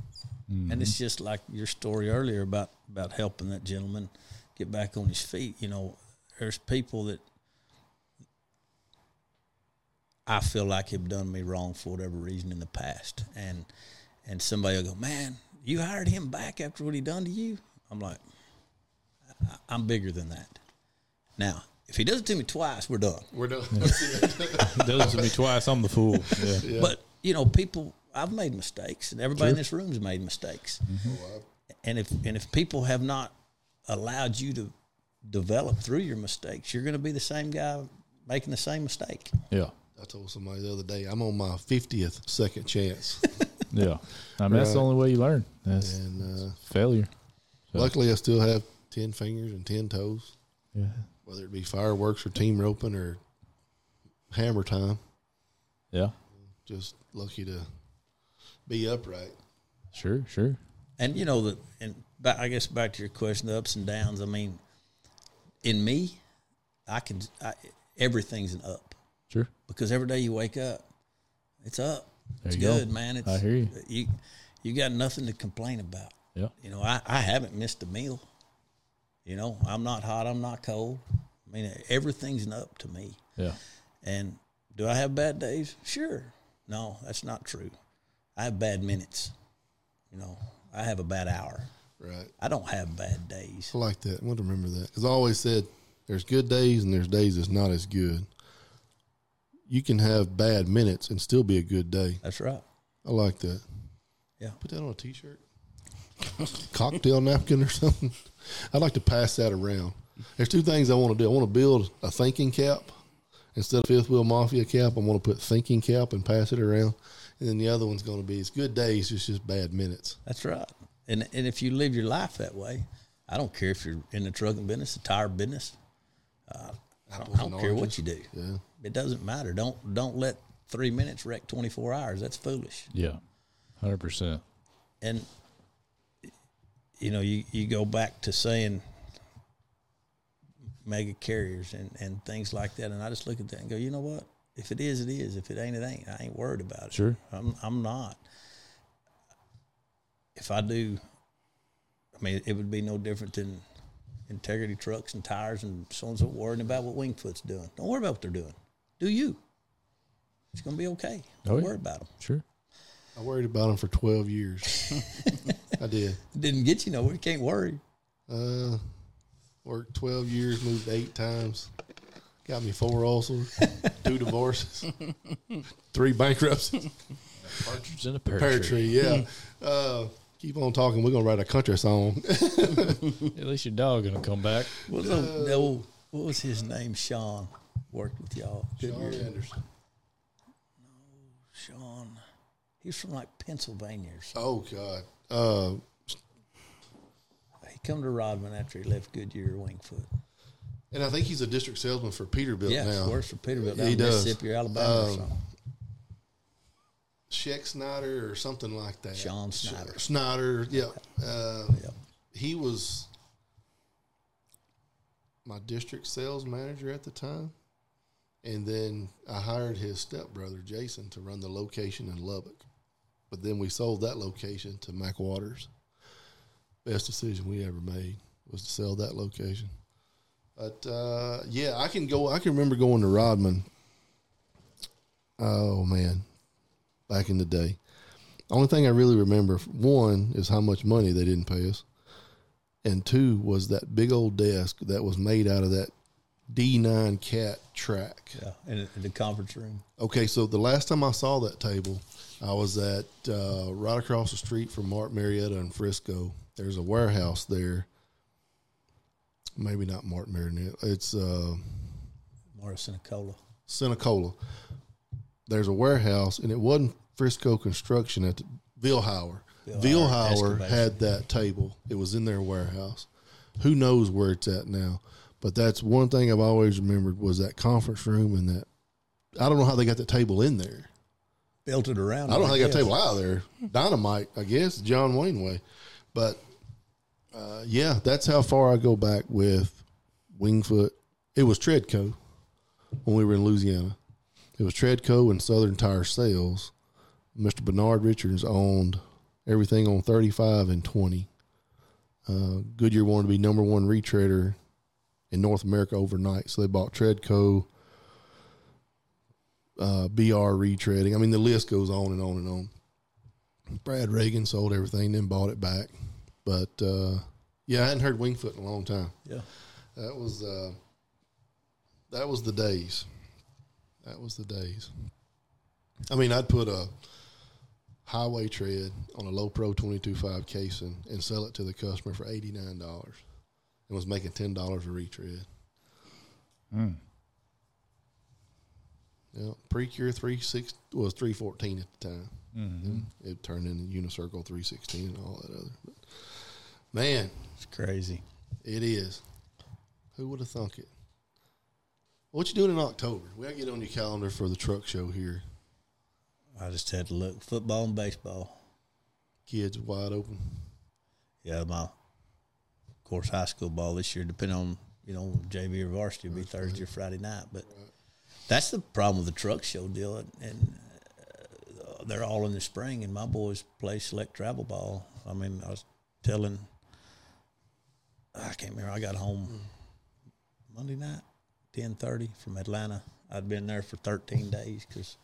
Mm-hmm. And it's just like your story earlier about about helping that gentleman get back on his feet. You know, there's people that I feel like have done me wrong for whatever reason in the past, and and somebody will go, "Man, you hired him back after what he done to you." I'm like, I- I'm bigger than that. Now, if he does it to me twice, we're done. We're done. it does it to me twice. I'm the fool. Yeah. Yeah. But you know, people, I've made mistakes, and everybody in this room's made mistakes. Mm-hmm. Oh, And if and if people have not allowed you to develop through your mistakes, you're going to be the same guy making the same mistake. Yeah. I told somebody the other day, I'm on my 50th second chance. Yeah. I mean, that's the only way you learn. That's and uh, failure. So- luckily, I still have 10 fingers and 10 toes, Yeah. whether it be fireworks or team roping or hammer time. Yeah. Just lucky to be upright. Sure. Sure. And you know that, and ba- I guess back to your question, the ups and downs. I mean, in me, I can I, everything's an up Sure. because every day you wake up, it's up. There it's you go. good, man. It's, I hear you. You you got nothing to complain about. Yeah. You know, I, I haven't missed a meal. You know, I'm not hot, I'm not cold. I mean, everything's up to me. Yeah. And do I have bad days? Sure. No, that's not true. I have bad minutes. You know, I have a bad hour. Right. I don't have bad days. I like that. I want to remember that because I always said there's good days and there's days that's not as good. You can have bad minutes and still be a good day. That's right. I like that. Yeah. Put that on a t-shirt, cocktail napkin or something. I'd like to pass that around. There's two things I want to do. I want to build a thinking cap instead of fifth wheel mafia cap. I want to put thinking cap and pass it around. And then the other one's going to be it's good days, it's just bad minutes. That's right. And and if you live your life that way, I don't care if you're in the trucking business, the tire business. Uh, I don't, I don't care what you do. Yeah. It doesn't matter. Don't don't let three minutes wreck twenty four hours. That's foolish. Yeah. Hundred percent. and you know you, you go back to saying mega carriers and, and things like that and i just look at that and go you know what if it is it is if it ain't it ain't i ain't worried about it Sure. i'm, I'm not if i do i mean it would be no different than integrity trucks and tires and so and so worrying about what wingfoot's doing don't worry about what they're doing do you it's going to be okay Oh, don't yeah. worry about them Sure. I worried about them for 12 years. I did. it didn't get you nowhere you can't worry Uh, Worked twelve years, moved eight times. Got me four ulcers, two divorces, three bankruptcies. Partridge in a pear, Pear tree. tree, yeah. Uh, keep on talking. We're gonna write a country song. At least your dog gonna come back. What was, the- the old- what was his name? Sean worked with y'all. Good Sean year. Anderson. Sean. He's from like Pennsylvania or something. Oh God. Uh, He come to Rodman after he left Goodyear Wingfoot. and I think he's a district salesman for Peterbilt Yeah, now. he works for Peterbilt down He does. Mississippi or Alabama or Um, something. Sheck Snyder or something like that. Sean Sh- Snyder. Snyder, yeah. Uh, Yep. He was my district sales manager at the time. And then I hired his stepbrother, Jason, to run the location in Lubbock. But then we sold that location to Mac Waters. Best decision we ever made was to sell that location. But uh, yeah, I can go. I can remember going to Rodman. Oh man, back in the day. Only thing I really remember, one, is how much money they didn't pay us, and two was that big old desk that was made out of that D9 cat track. Yeah, in, in the conference room. Okay, so the last time I saw that table, I was at uh, right across the street from Martin Marietta in Frisco. There's a warehouse there. Maybe not Martin Marietta. It's uh, Morrison Cola. Senecola. There's a warehouse, and it wasn't Frisco Construction at the. Vilhauer Vilhauer had that table. It was in their warehouse. Who knows where it's at now? But that's one thing I've always remembered was that conference room and that. I don't know how they got the table in there. Built it around. I don't know how they got the table out of there. Dynamite, I guess, John Wayne way. But uh, yeah, that's how far I go back with Wingfoot. It was Treadco when we were in Louisiana. It was Treadco and Southern Tire Sales. Mr. Bernard Richards owned everything on 35 and 20. Uh, Goodyear wanted to be number one retreader in North America overnight, so they bought Treadco, uh, BR retreading. I mean, the list goes on and on and on. Brad Ragan sold everything, then bought it back. But uh, yeah, I hadn't heard Wingfoot in a long time. Yeah. That was uh, that was the days. That was the days. I mean, I'd put a highway tread on a low pro 22.5 casing and sell it to the customer for $89 and was making $10 a retread. Hmm. Yeah, Precure 36 was 314 at the time. Mm-hmm. And It turned into Unicircle 316 and all that other. But man, It's crazy. it is. Who would have thunk it? What you doing in October? We gotta get on your calendar for the truck show here. I just had to look football and baseball. Kids wide open. Yeah, my of course high school ball this year, depending on you know JV or varsity, will be Thursday or Friday night. But that's the problem with the truck show deal, and, and uh, they're all in the spring. And my boys play select travel ball. I mean, I was telling, I can't remember. I got home Monday night, ten thirty from Atlanta. I'd been there for thirteen days because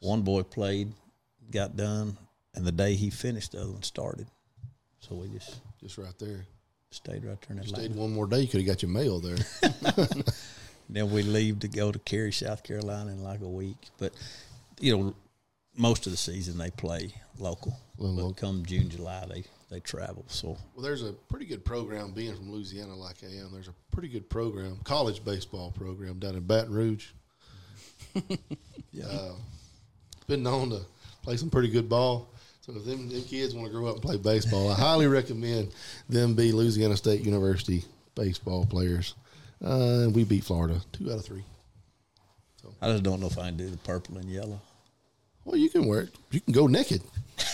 one boy played, got done, and the day he finished, the other one started. So we just Just right there. Stayed right there in Atlanta. Stayed one more day, you could have got your mail there. Then we leave to go to Cary, South Carolina in like a week. But you know, most of the season they play local. Little but local. come June, July, they they travel. So well, there's a pretty good program being from Louisiana like I am. There's a pretty good program, college baseball program down in Baton Rouge. yeah, Uh, been known to play some pretty good ball. So if them, them kids want to grow up and play baseball, I highly recommend them be Louisiana State University baseball players. Uh, and we beat Florida two out of three. I just don't know if I can do the purple and yellow. Well, you can wear it. You can go naked.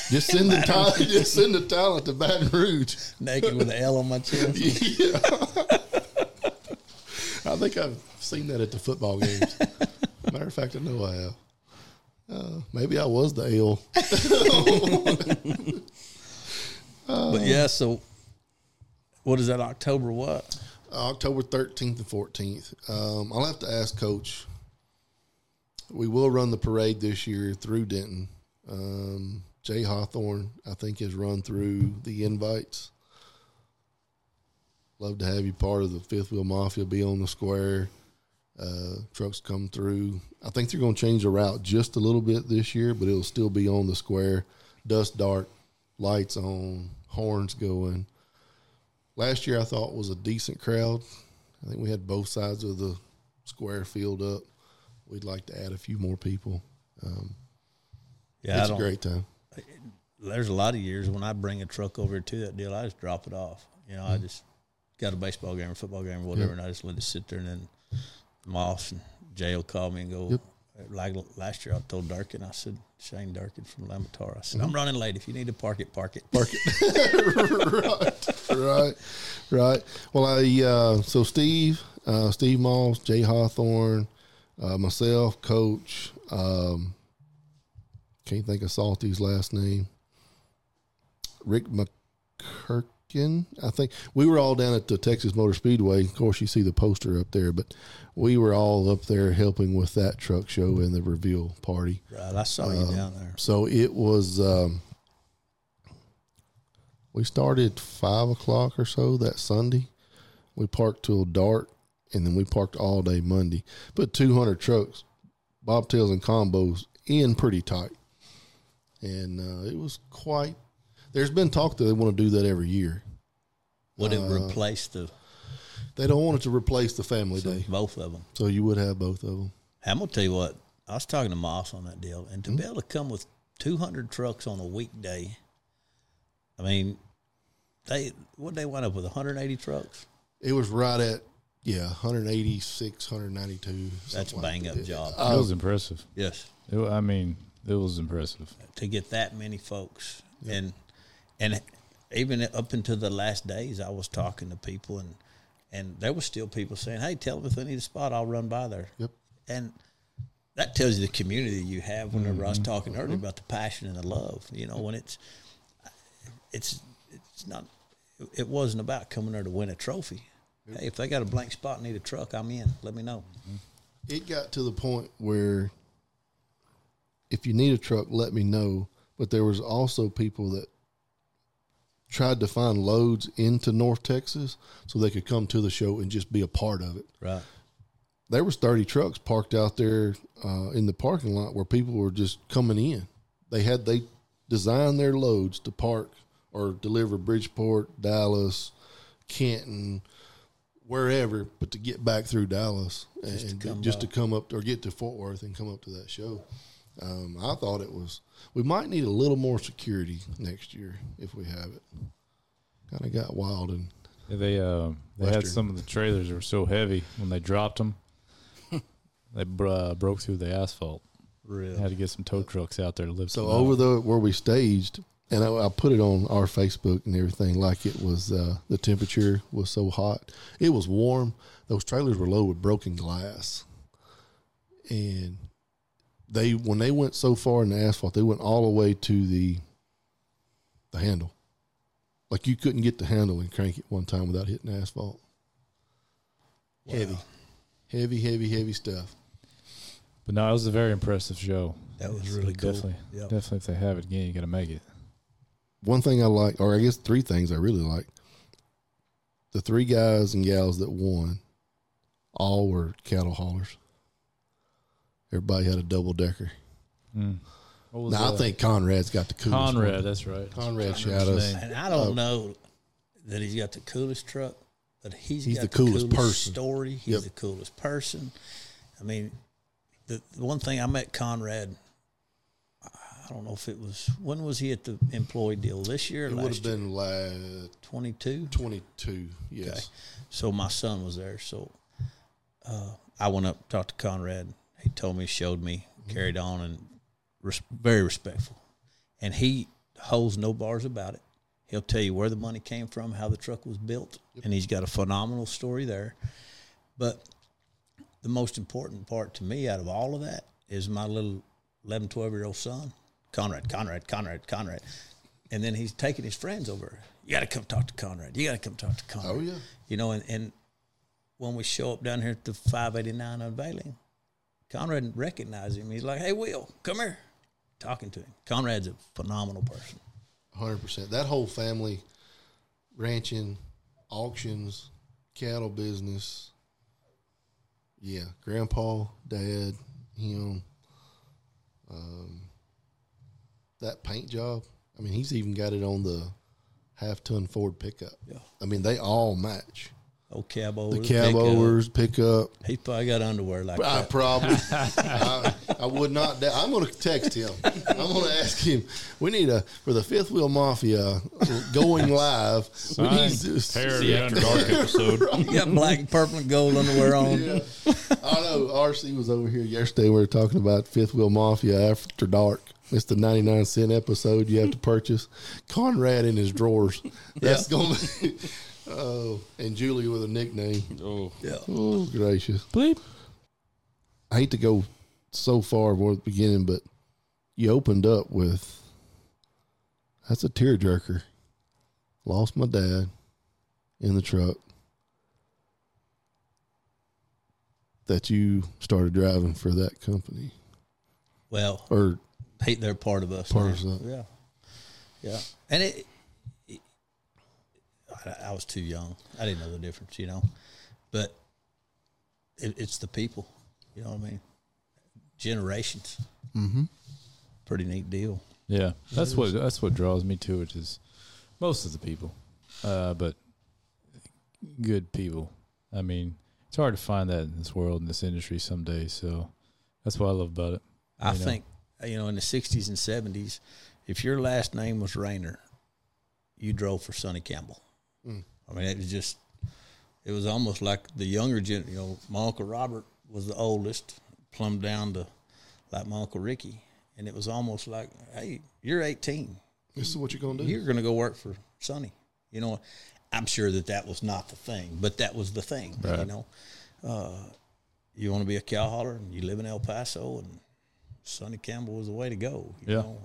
Just send the talent. Just send the talent to Baton Rouge. Naked with an L on my chest. Yeah. I think I've seen that at the football games. Matter of fact, I know I have. Uh, maybe I was the L. But yeah, so what is that? October what? October 13th and 14th. Um, I'll have to ask Coach. We will run the parade this year through Denton. Um, Jay Hawthorne, I think, has run through the invites. Love to have you part of the Fifth Wheel Mafia. Be on the square. Uh, trucks come through. I think they're going to change the route just a little bit this year, but it'll still be on the square. Dust dark, lights on, horns going. Last year I thought was a decent crowd. I think we had both sides of the square filled up. We'd like to add a few more people. Um, Yeah, it's a great time. there's a lot of years when I bring a truck over to that deal, I just drop it off. You know, I just got a baseball game or football game or whatever, and I just let it sit there. And then Moss and Jay will call me and go. Yep. Like last year, I told Durkin, I said Shane Durkin from Lamatar. I said I'm running late. If you need to park it, park it. Park it. right, right, right. Well, I uh, so Steve, uh, Steve Moss, Jay Hawthorne, uh, myself, Coach. Um, can't think of Salty's last name. Rick I think we were all down at the Texas Motor Speedway. Of course, you see the poster up there, but we were all up there helping with that truck show and the reveal party. Right, I saw you down there. So it was. Um, we started five o'clock or so that Sunday. We parked till dark, and then we parked all day Monday. Put two hundred trucks, bobtails and combos in pretty tight, and uh, it was quite. There's been talk that they want to do that every year. Would it Uh, replace the They don't want it to replace the family day, both of them? so you would have both of them. I'm gonna tell you what. I was talking to Moss on that deal, and to Mm-hmm. be able to come with 200 trucks on a weekday, I mean, they what they wind up with 180 trucks. It was right at yeah, 186, 192. That's a something like bang up that. job. it was impressive. yes, It, I mean, it was impressive. to get that many folks, and and even up into the last days, I was talking to people, and and there was still people saying, "Hey, tell them if they need a spot, I'll run by there." Yep. and that tells you the community you have. Whenever I was Mm-hmm. talking earlier about the passion and the love, you know, when it's it's it's not. It wasn't about coming there to win a trophy. Hey, if they got a blank spot and need a truck, I'm in. Let me know. it got to the point where if you need a truck, let me know. But there was also people that tried to find loads into North Texas so they could come to the show and just be a part of it. Right. There was thirty trucks parked out there uh, in the parking lot where people were just coming in. They had they designed their loads to park or deliver Bridgeport, Dallas, Canton, wherever, but to get back through Dallas and Just and come just to come up or get to Fort Worth and come up to that show. Um, I thought it was. We might need a little more security next year if we have it. Kind of got wild and Yeah, They uh, they had some of the trailers that were so heavy when they dropped them, they br- uh, broke through the asphalt. Real. Had to get some tow trucks out there to lift So them over out. the where we staged, and I, I put it on our Facebook and everything, like it was uh, the temperature was so hot. It was warm. Those trailers were loaded with broken glass, and they when they went so far in the asphalt, they went all the way to the the handle. Like you couldn't get the handle and crank it one time without hitting asphalt. Heavy, heavy, heavy, heavy stuff. But no, it was a very impressive show. That was really cool. Definitely, Yep. definitely. If they have it again, you got to make it. one thing I like, or I guess three things I really like. The three guys and gals that won, all were cattle haulers. Everybody had a double decker. Mm. What was Now I think Conrad's got the coolest. Conrad. one. That's right. Conrad Conrad's Shadows. name. And I don't Oh. know that he's got the coolest truck, but he's, He's got the coolest person. story. He's Yep. the coolest person. I mean, the, the one thing I met Conrad. I don't know if it was when was he at the employee deal this year or It would have been like twenty two. twenty-two. Yes. Okay. So my son was there. So uh, I went up, talked to Conrad. He told me, showed me, mm-hmm. carried on, and res- very respectful. And he holds no bars about it. He'll tell you where the money came from, how the truck was built, and he's got a phenomenal story there. But the most important part to me out of all of that is my little 11, 12 year old son, Conrad, Conrad, Conrad, Conrad. And then he's taking his friends over. You got to come talk to Conrad. You got to come talk to Conrad. Oh yeah. You know, and, and when we show up down here at the 589 unveiling, Conrad recognized him. He's like, hey, Will, come here. Talking to him. Conrad's a phenomenal person. Hundred percent. That whole family, ranching, auctions, cattle business. Yeah, grandpa, dad, him. Um, that paint job. I mean, he's even got it on the half ton Ford pickup. Yeah. I mean, they all match. Old cabo. The cab overs, pickup. He probably got underwear like I that. probably, I, I would not. da- I'm going to text him. I'm going to ask him. We need a for the Fifth Wheel Mafia going live. we need to, Hair the After Dark episode. He got black, purple, and gold underwear on. Yeah. I know. RC was over here yesterday. We were talking about Fifth Wheel Mafia After Dark. It's the 99 cent episode you have to purchase. Conrad in his drawers. That's going to be. Oh, and Julie with a nickname. Oh, Yeah. Oh, gracious. bleep. I hate to go so far more at the beginning, but you opened up with that's a tearjerker. Lost my dad in the truck that you started driving for that company Well, or hate they're part of us. Part of us. Yeah. Yeah. And it, it I, I was too young. I didn't know the difference, you know. But it, it's the people. You know what I mean? Generations. mm-hmm. Pretty neat deal. Yeah, that's what that's what draws me to it is most of the people, uh, but good people. I mean, it's hard to find that in this world in this industry some days. So that's what I love about it. I know. think you know in the '60s and '70s, if your last name was Rainer, you drove for Sonny Campbell. Mm. I mean, it was just, it was almost like the younger gen. You know, my uncle Robert was the oldest, plumb down to like my uncle Ricky, and it was almost like, hey, you're 18, This is what you're gonna do. you're going to go work for Sonny. You know, I'm sure that that was not the thing, but that was the thing. You know, uh, you want to be a cow hauler and you live in El Paso, and Sonny Campbell was the way to go. You Yeah. know?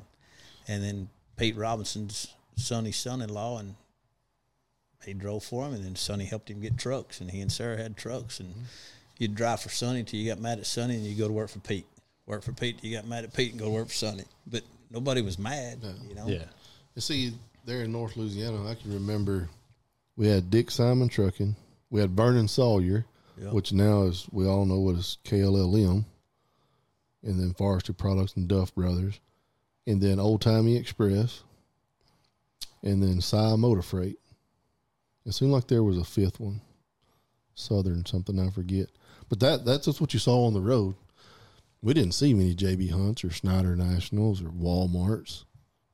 and then Pete Robinson's Sonny's son-in-law, and he drove for him, and then Sonny helped him get trucks, and he and Sarah had trucks, and mm-hmm. you'd drive for Sonny until you got mad at Sonny, and you go to work for Pete. Work for Pete, you got mad at Pete, and go to work for Sonny. But nobody was mad, you know. Yeah, You see, there in North Louisiana, I can remember we had Dick Simon Trucking, we had Vernon Sawyer, Yeah. which now is we all know what is KLLM, and then Forestry Products and Duff Brothers, and then Old Timey Express, and then Cy Motor Freight. It seemed like there was a fifth one, Southern something I forget, but that that's just what you saw on the road. We didn't see many JB Hunts or Schneider Nationals or Walmarts,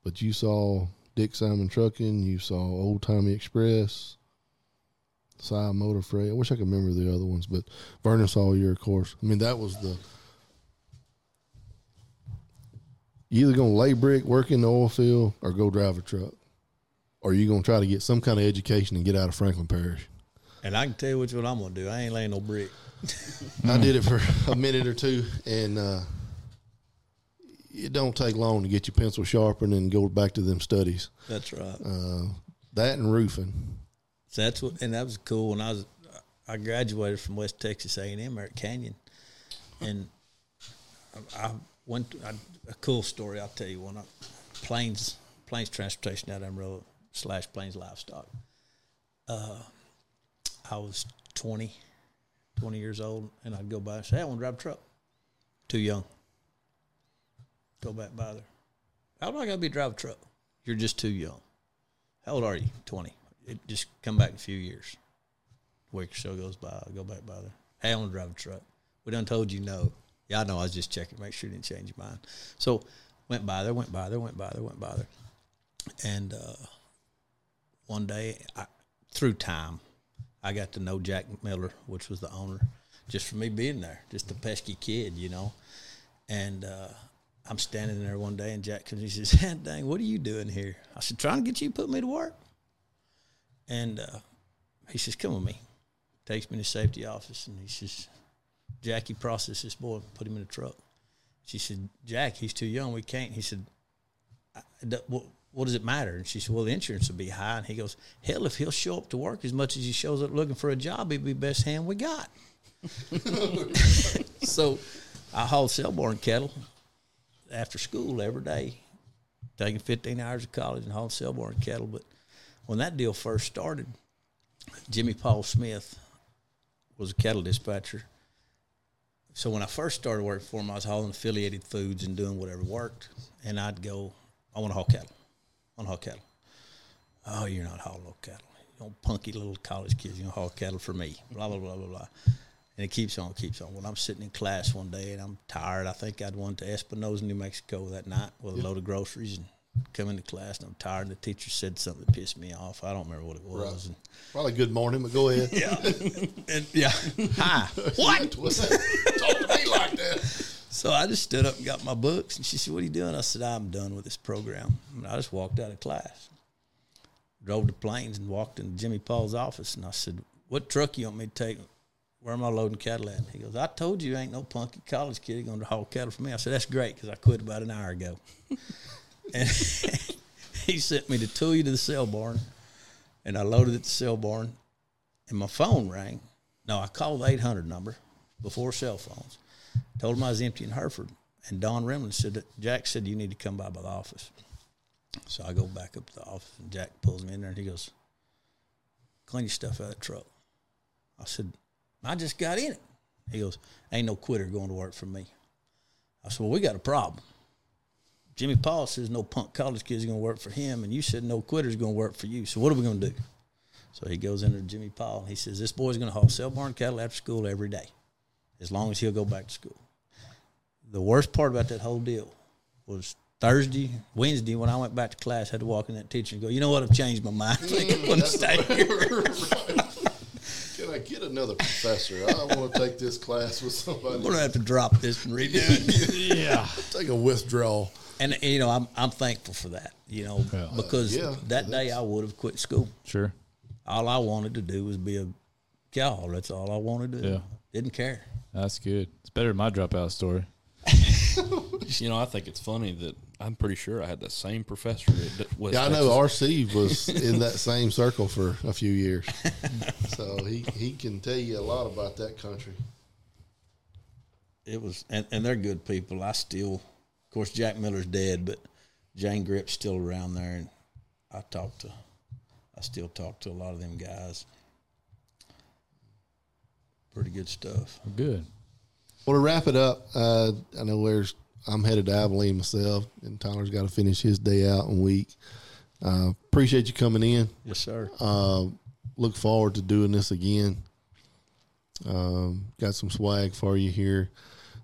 but you saw Dick Simon Trucking, you saw Old Timey Express, Cy Motor Freight. I wish I could remember the other ones, but Vernon Sawyer, of course. I mean, that was the. You either gonna lay brick, work in the oil field, or go drive a truck, or you gonna try to get some kind of education and get out of Franklin Parish. And I can tell you which one I'm gonna do. I ain't laying no brick. I did it for a minute or two, and uh, it don't take long to get your pencil sharpened and go back to them studies. That's right. Uh, that and roofing. So that's what, and that was cool. When I was, I graduated from West Texas A and M at Canyon, and I, I went. To, I, a cool story I'll tell you. When I, Plains, Plains transportation down that road slash Plains livestock. Uh, I was 20, 20 years old, and I'd go by and say, "I want to drive a truck." Too young. Go back by there. How do I got to be drive a truck? You're just too young. How old are you? Twenty. It just come back in a few years. A week so goes by. I go back by there. Hey, I want to drive a truck. We done told you no. Yeah, I know. I was just checking, make sure you didn't change your mind. So went by there, went by there, went by there, went by there, and uh, one day, I, through time, I got to know Jack Miller, which was the owner, just for me being there, just a pesky kid, you know. And uh, I'm standing there one day, and Jack comes. He says, "Dang, what are you doing here?" I said, "Trying to get you to put me to work." And uh, he says, "Come with me." Takes me to safety office, and he says, "Jackie, process this boy, put him in a truck." She said, "Jack, he's too young. We can't." He said, I, that- what, "What does it matter?" And she said, "Well, the insurance will be high." And he goes, "Hell, if he'll show up to work as much as he shows up looking for a job, he'd be best hand we got." so, I hauled sale barn cattle after school every day, taking 15 hours of college and hauling sale barn cattle. But when that deal first started, Jimmy Paul Smith was a cattle dispatcher. So when I first started working for him, I was hauling affiliated foods and doing whatever worked. And I'd go, I want to haul cattle. Want haul cattle. Oh, you're not hauling no cattle. You know, punky little college kids, you know, haul cattle for me. Blah, blah, blah, blah, blah. And it keeps on, keeps on. When I'm sitting in class one day and I'm tired, I think I'd went to Española, New Mexico that night with a load of groceries and come into class and I'm tired. And the teacher said something that pissed me off. I don't remember what it was. Right. Probably good morning, but go ahead. yeah. and, yeah. Hi. What? Talk to me like that. So I just stood up and got my books. And she said, What are you doing? I said, I'm done with this program. And I just walked out of class, drove to Plains and walked into Jimmy Paul's office. And I said, What truck you want me to take? Where am I loading cattle at? He goes, I told you ain't no punky college kid going to haul cattle for me. I said, That's great because I quit about an hour ago. and he sent me to Tulia to the sale barn. And I loaded at the sale barn. And my phone rang. No, I called the 800 number before cell phones. Told him I was empty in Hereford. And Don Remlin said Jack said you need to come by by the office. So I go back up to the office and Jack pulls me in there and he goes, Clean your stuff out of that truck. I said, I just got in it. He goes, Ain't no quitter going to work for me. I said, Well, we got a problem. Jimmy Paul says no punk college kids going to work for him, and you said no quitters going to work for you. So what are we going to do? So he goes into Jimmy Paul and he says, This boy's going to haul sale barn cattle after school every day, as long as he'll go back to school. The worst part about that whole deal was Thursday, Wednesday, when I went back to class, I had to walk in that teacher and go, You know what? I've changed my mind. I think I'm going to stay here. Can I get another professor? I want to take this class with somebody. I'm going to have to drop this and redo it. Yeah. Take a withdrawal. And, you know, I'm, I'm thankful for that, you know, Yeah. Uh, because yeah, that day I would have quit school. Sure. All I wanted to do was be a cow. That's all I wanted to do. Yeah. Didn't care. That's good. It's better than my dropout story. You know, I think it's funny that I'm pretty sure I had the same professor at West Yeah, I know Texas. RC was in that same circle for a few years, so he he can tell you a lot about that country. It was, and, and they're good people. I still, of course, Jack Miller's dead, but Jane Grip's still around there, and I talk to, I still talk to a lot of them guys. Pretty good stuff. Good. Well, to wrap it up, uh, I know there's I'm headed to Abilene myself, and Tyler's got to finish his day out and week. Uh, appreciate you coming in. Yes, sir. Uh, look forward to doing this again. Um, got some swag for you here.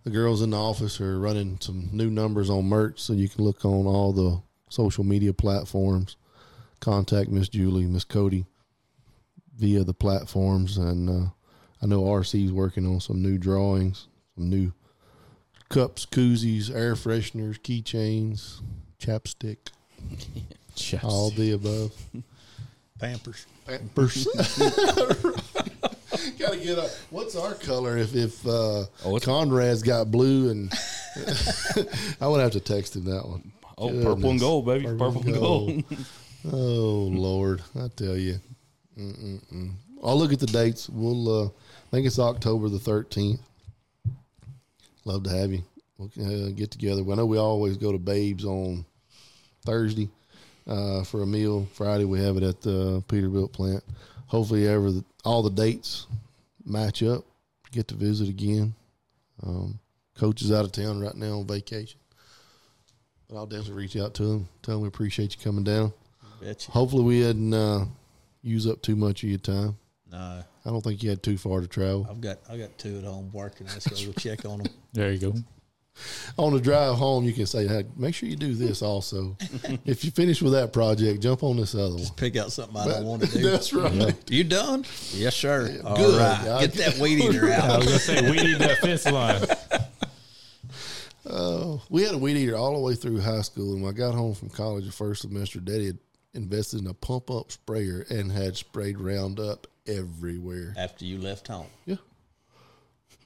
The girls in the office are running some new numbers on merch, so you can look on all the social media platforms. Contact Miss Julie, Miss Cody via the platforms, and uh, I know RC's working on some new drawings, some new cups, koozies, air fresheners, keychains, chapstick, all the above. Pampers. Pampers. Got to get a. What's our color? If if uh, Oh, Conrad's got blue and I would have to text him that one. Oh, purple and gold, baby. Purple Purple, and and gold. Oh Lord, I tell you. Mm-mm-mm. I'll look at the dates. We'll. Uh, I think it's October the thirteenth. Love to have you. We'll uh, get together. I know we always go to Babes on Thursday uh, for a meal. Friday we have it at the Peterbilt plant. Hopefully, ever the, all the dates match up. Get to visit again. Um, coach is out of town right now on vacation, but I'll definitely reach out to him. Tell him we appreciate you coming down. Hopefully, we didn't uh, use up too much of your time. No, I don't think you had too far to travel. I've got I got two at home working. Let's go, go check on them. There you go. On the drive home, you can say, hey, make sure you do this also. if you finish with that project, jump on this other one. Pick out something I don't want to do. That's right. You done? Yes, sir. All Good. right. Yeah. Get that weed eater out. I was gonna say we need that fence line. Oh, we had a weed eater all the way through high school. And when I got home from college the first semester, Daddy had invested in a pump up sprayer and had sprayed Roundup everywhere. After you left home. Yeah.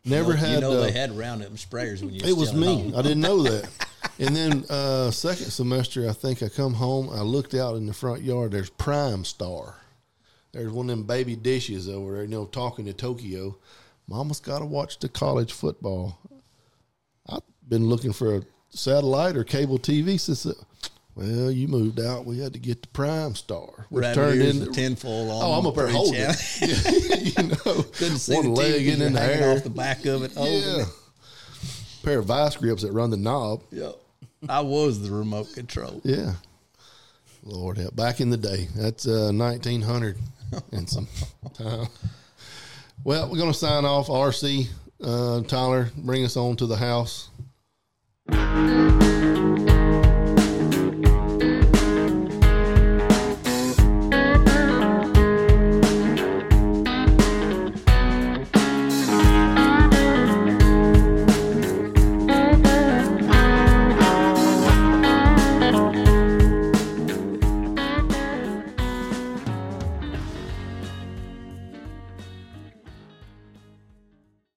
Never you know, had. You know uh, they had Roundup sprayers when you. It was me. home. I didn't know that. And then uh, second semester, I think I come home. I looked out in the front yard. There's PrimeStar. There's one of them baby dishes over there. You know, talking to Tokyo. Mama's got to watch the college football. I've been looking for a satellite or cable TV since. uh, Well, you moved out. We had to get the PrimeStar, which Rabbit turned ears into and tinfoil on. Oh, I'm up there holding it. you know, Couldn't see one leg in, in the air. off the back of it. Yeah. it. Pair of vice grips that run the knob. Yep. I was the remote control. Yeah. Lord help. Back in the day. That's uh, 1900 and some time. Well, we're going to sign off. RC, uh, Tyler, bring us on to the house.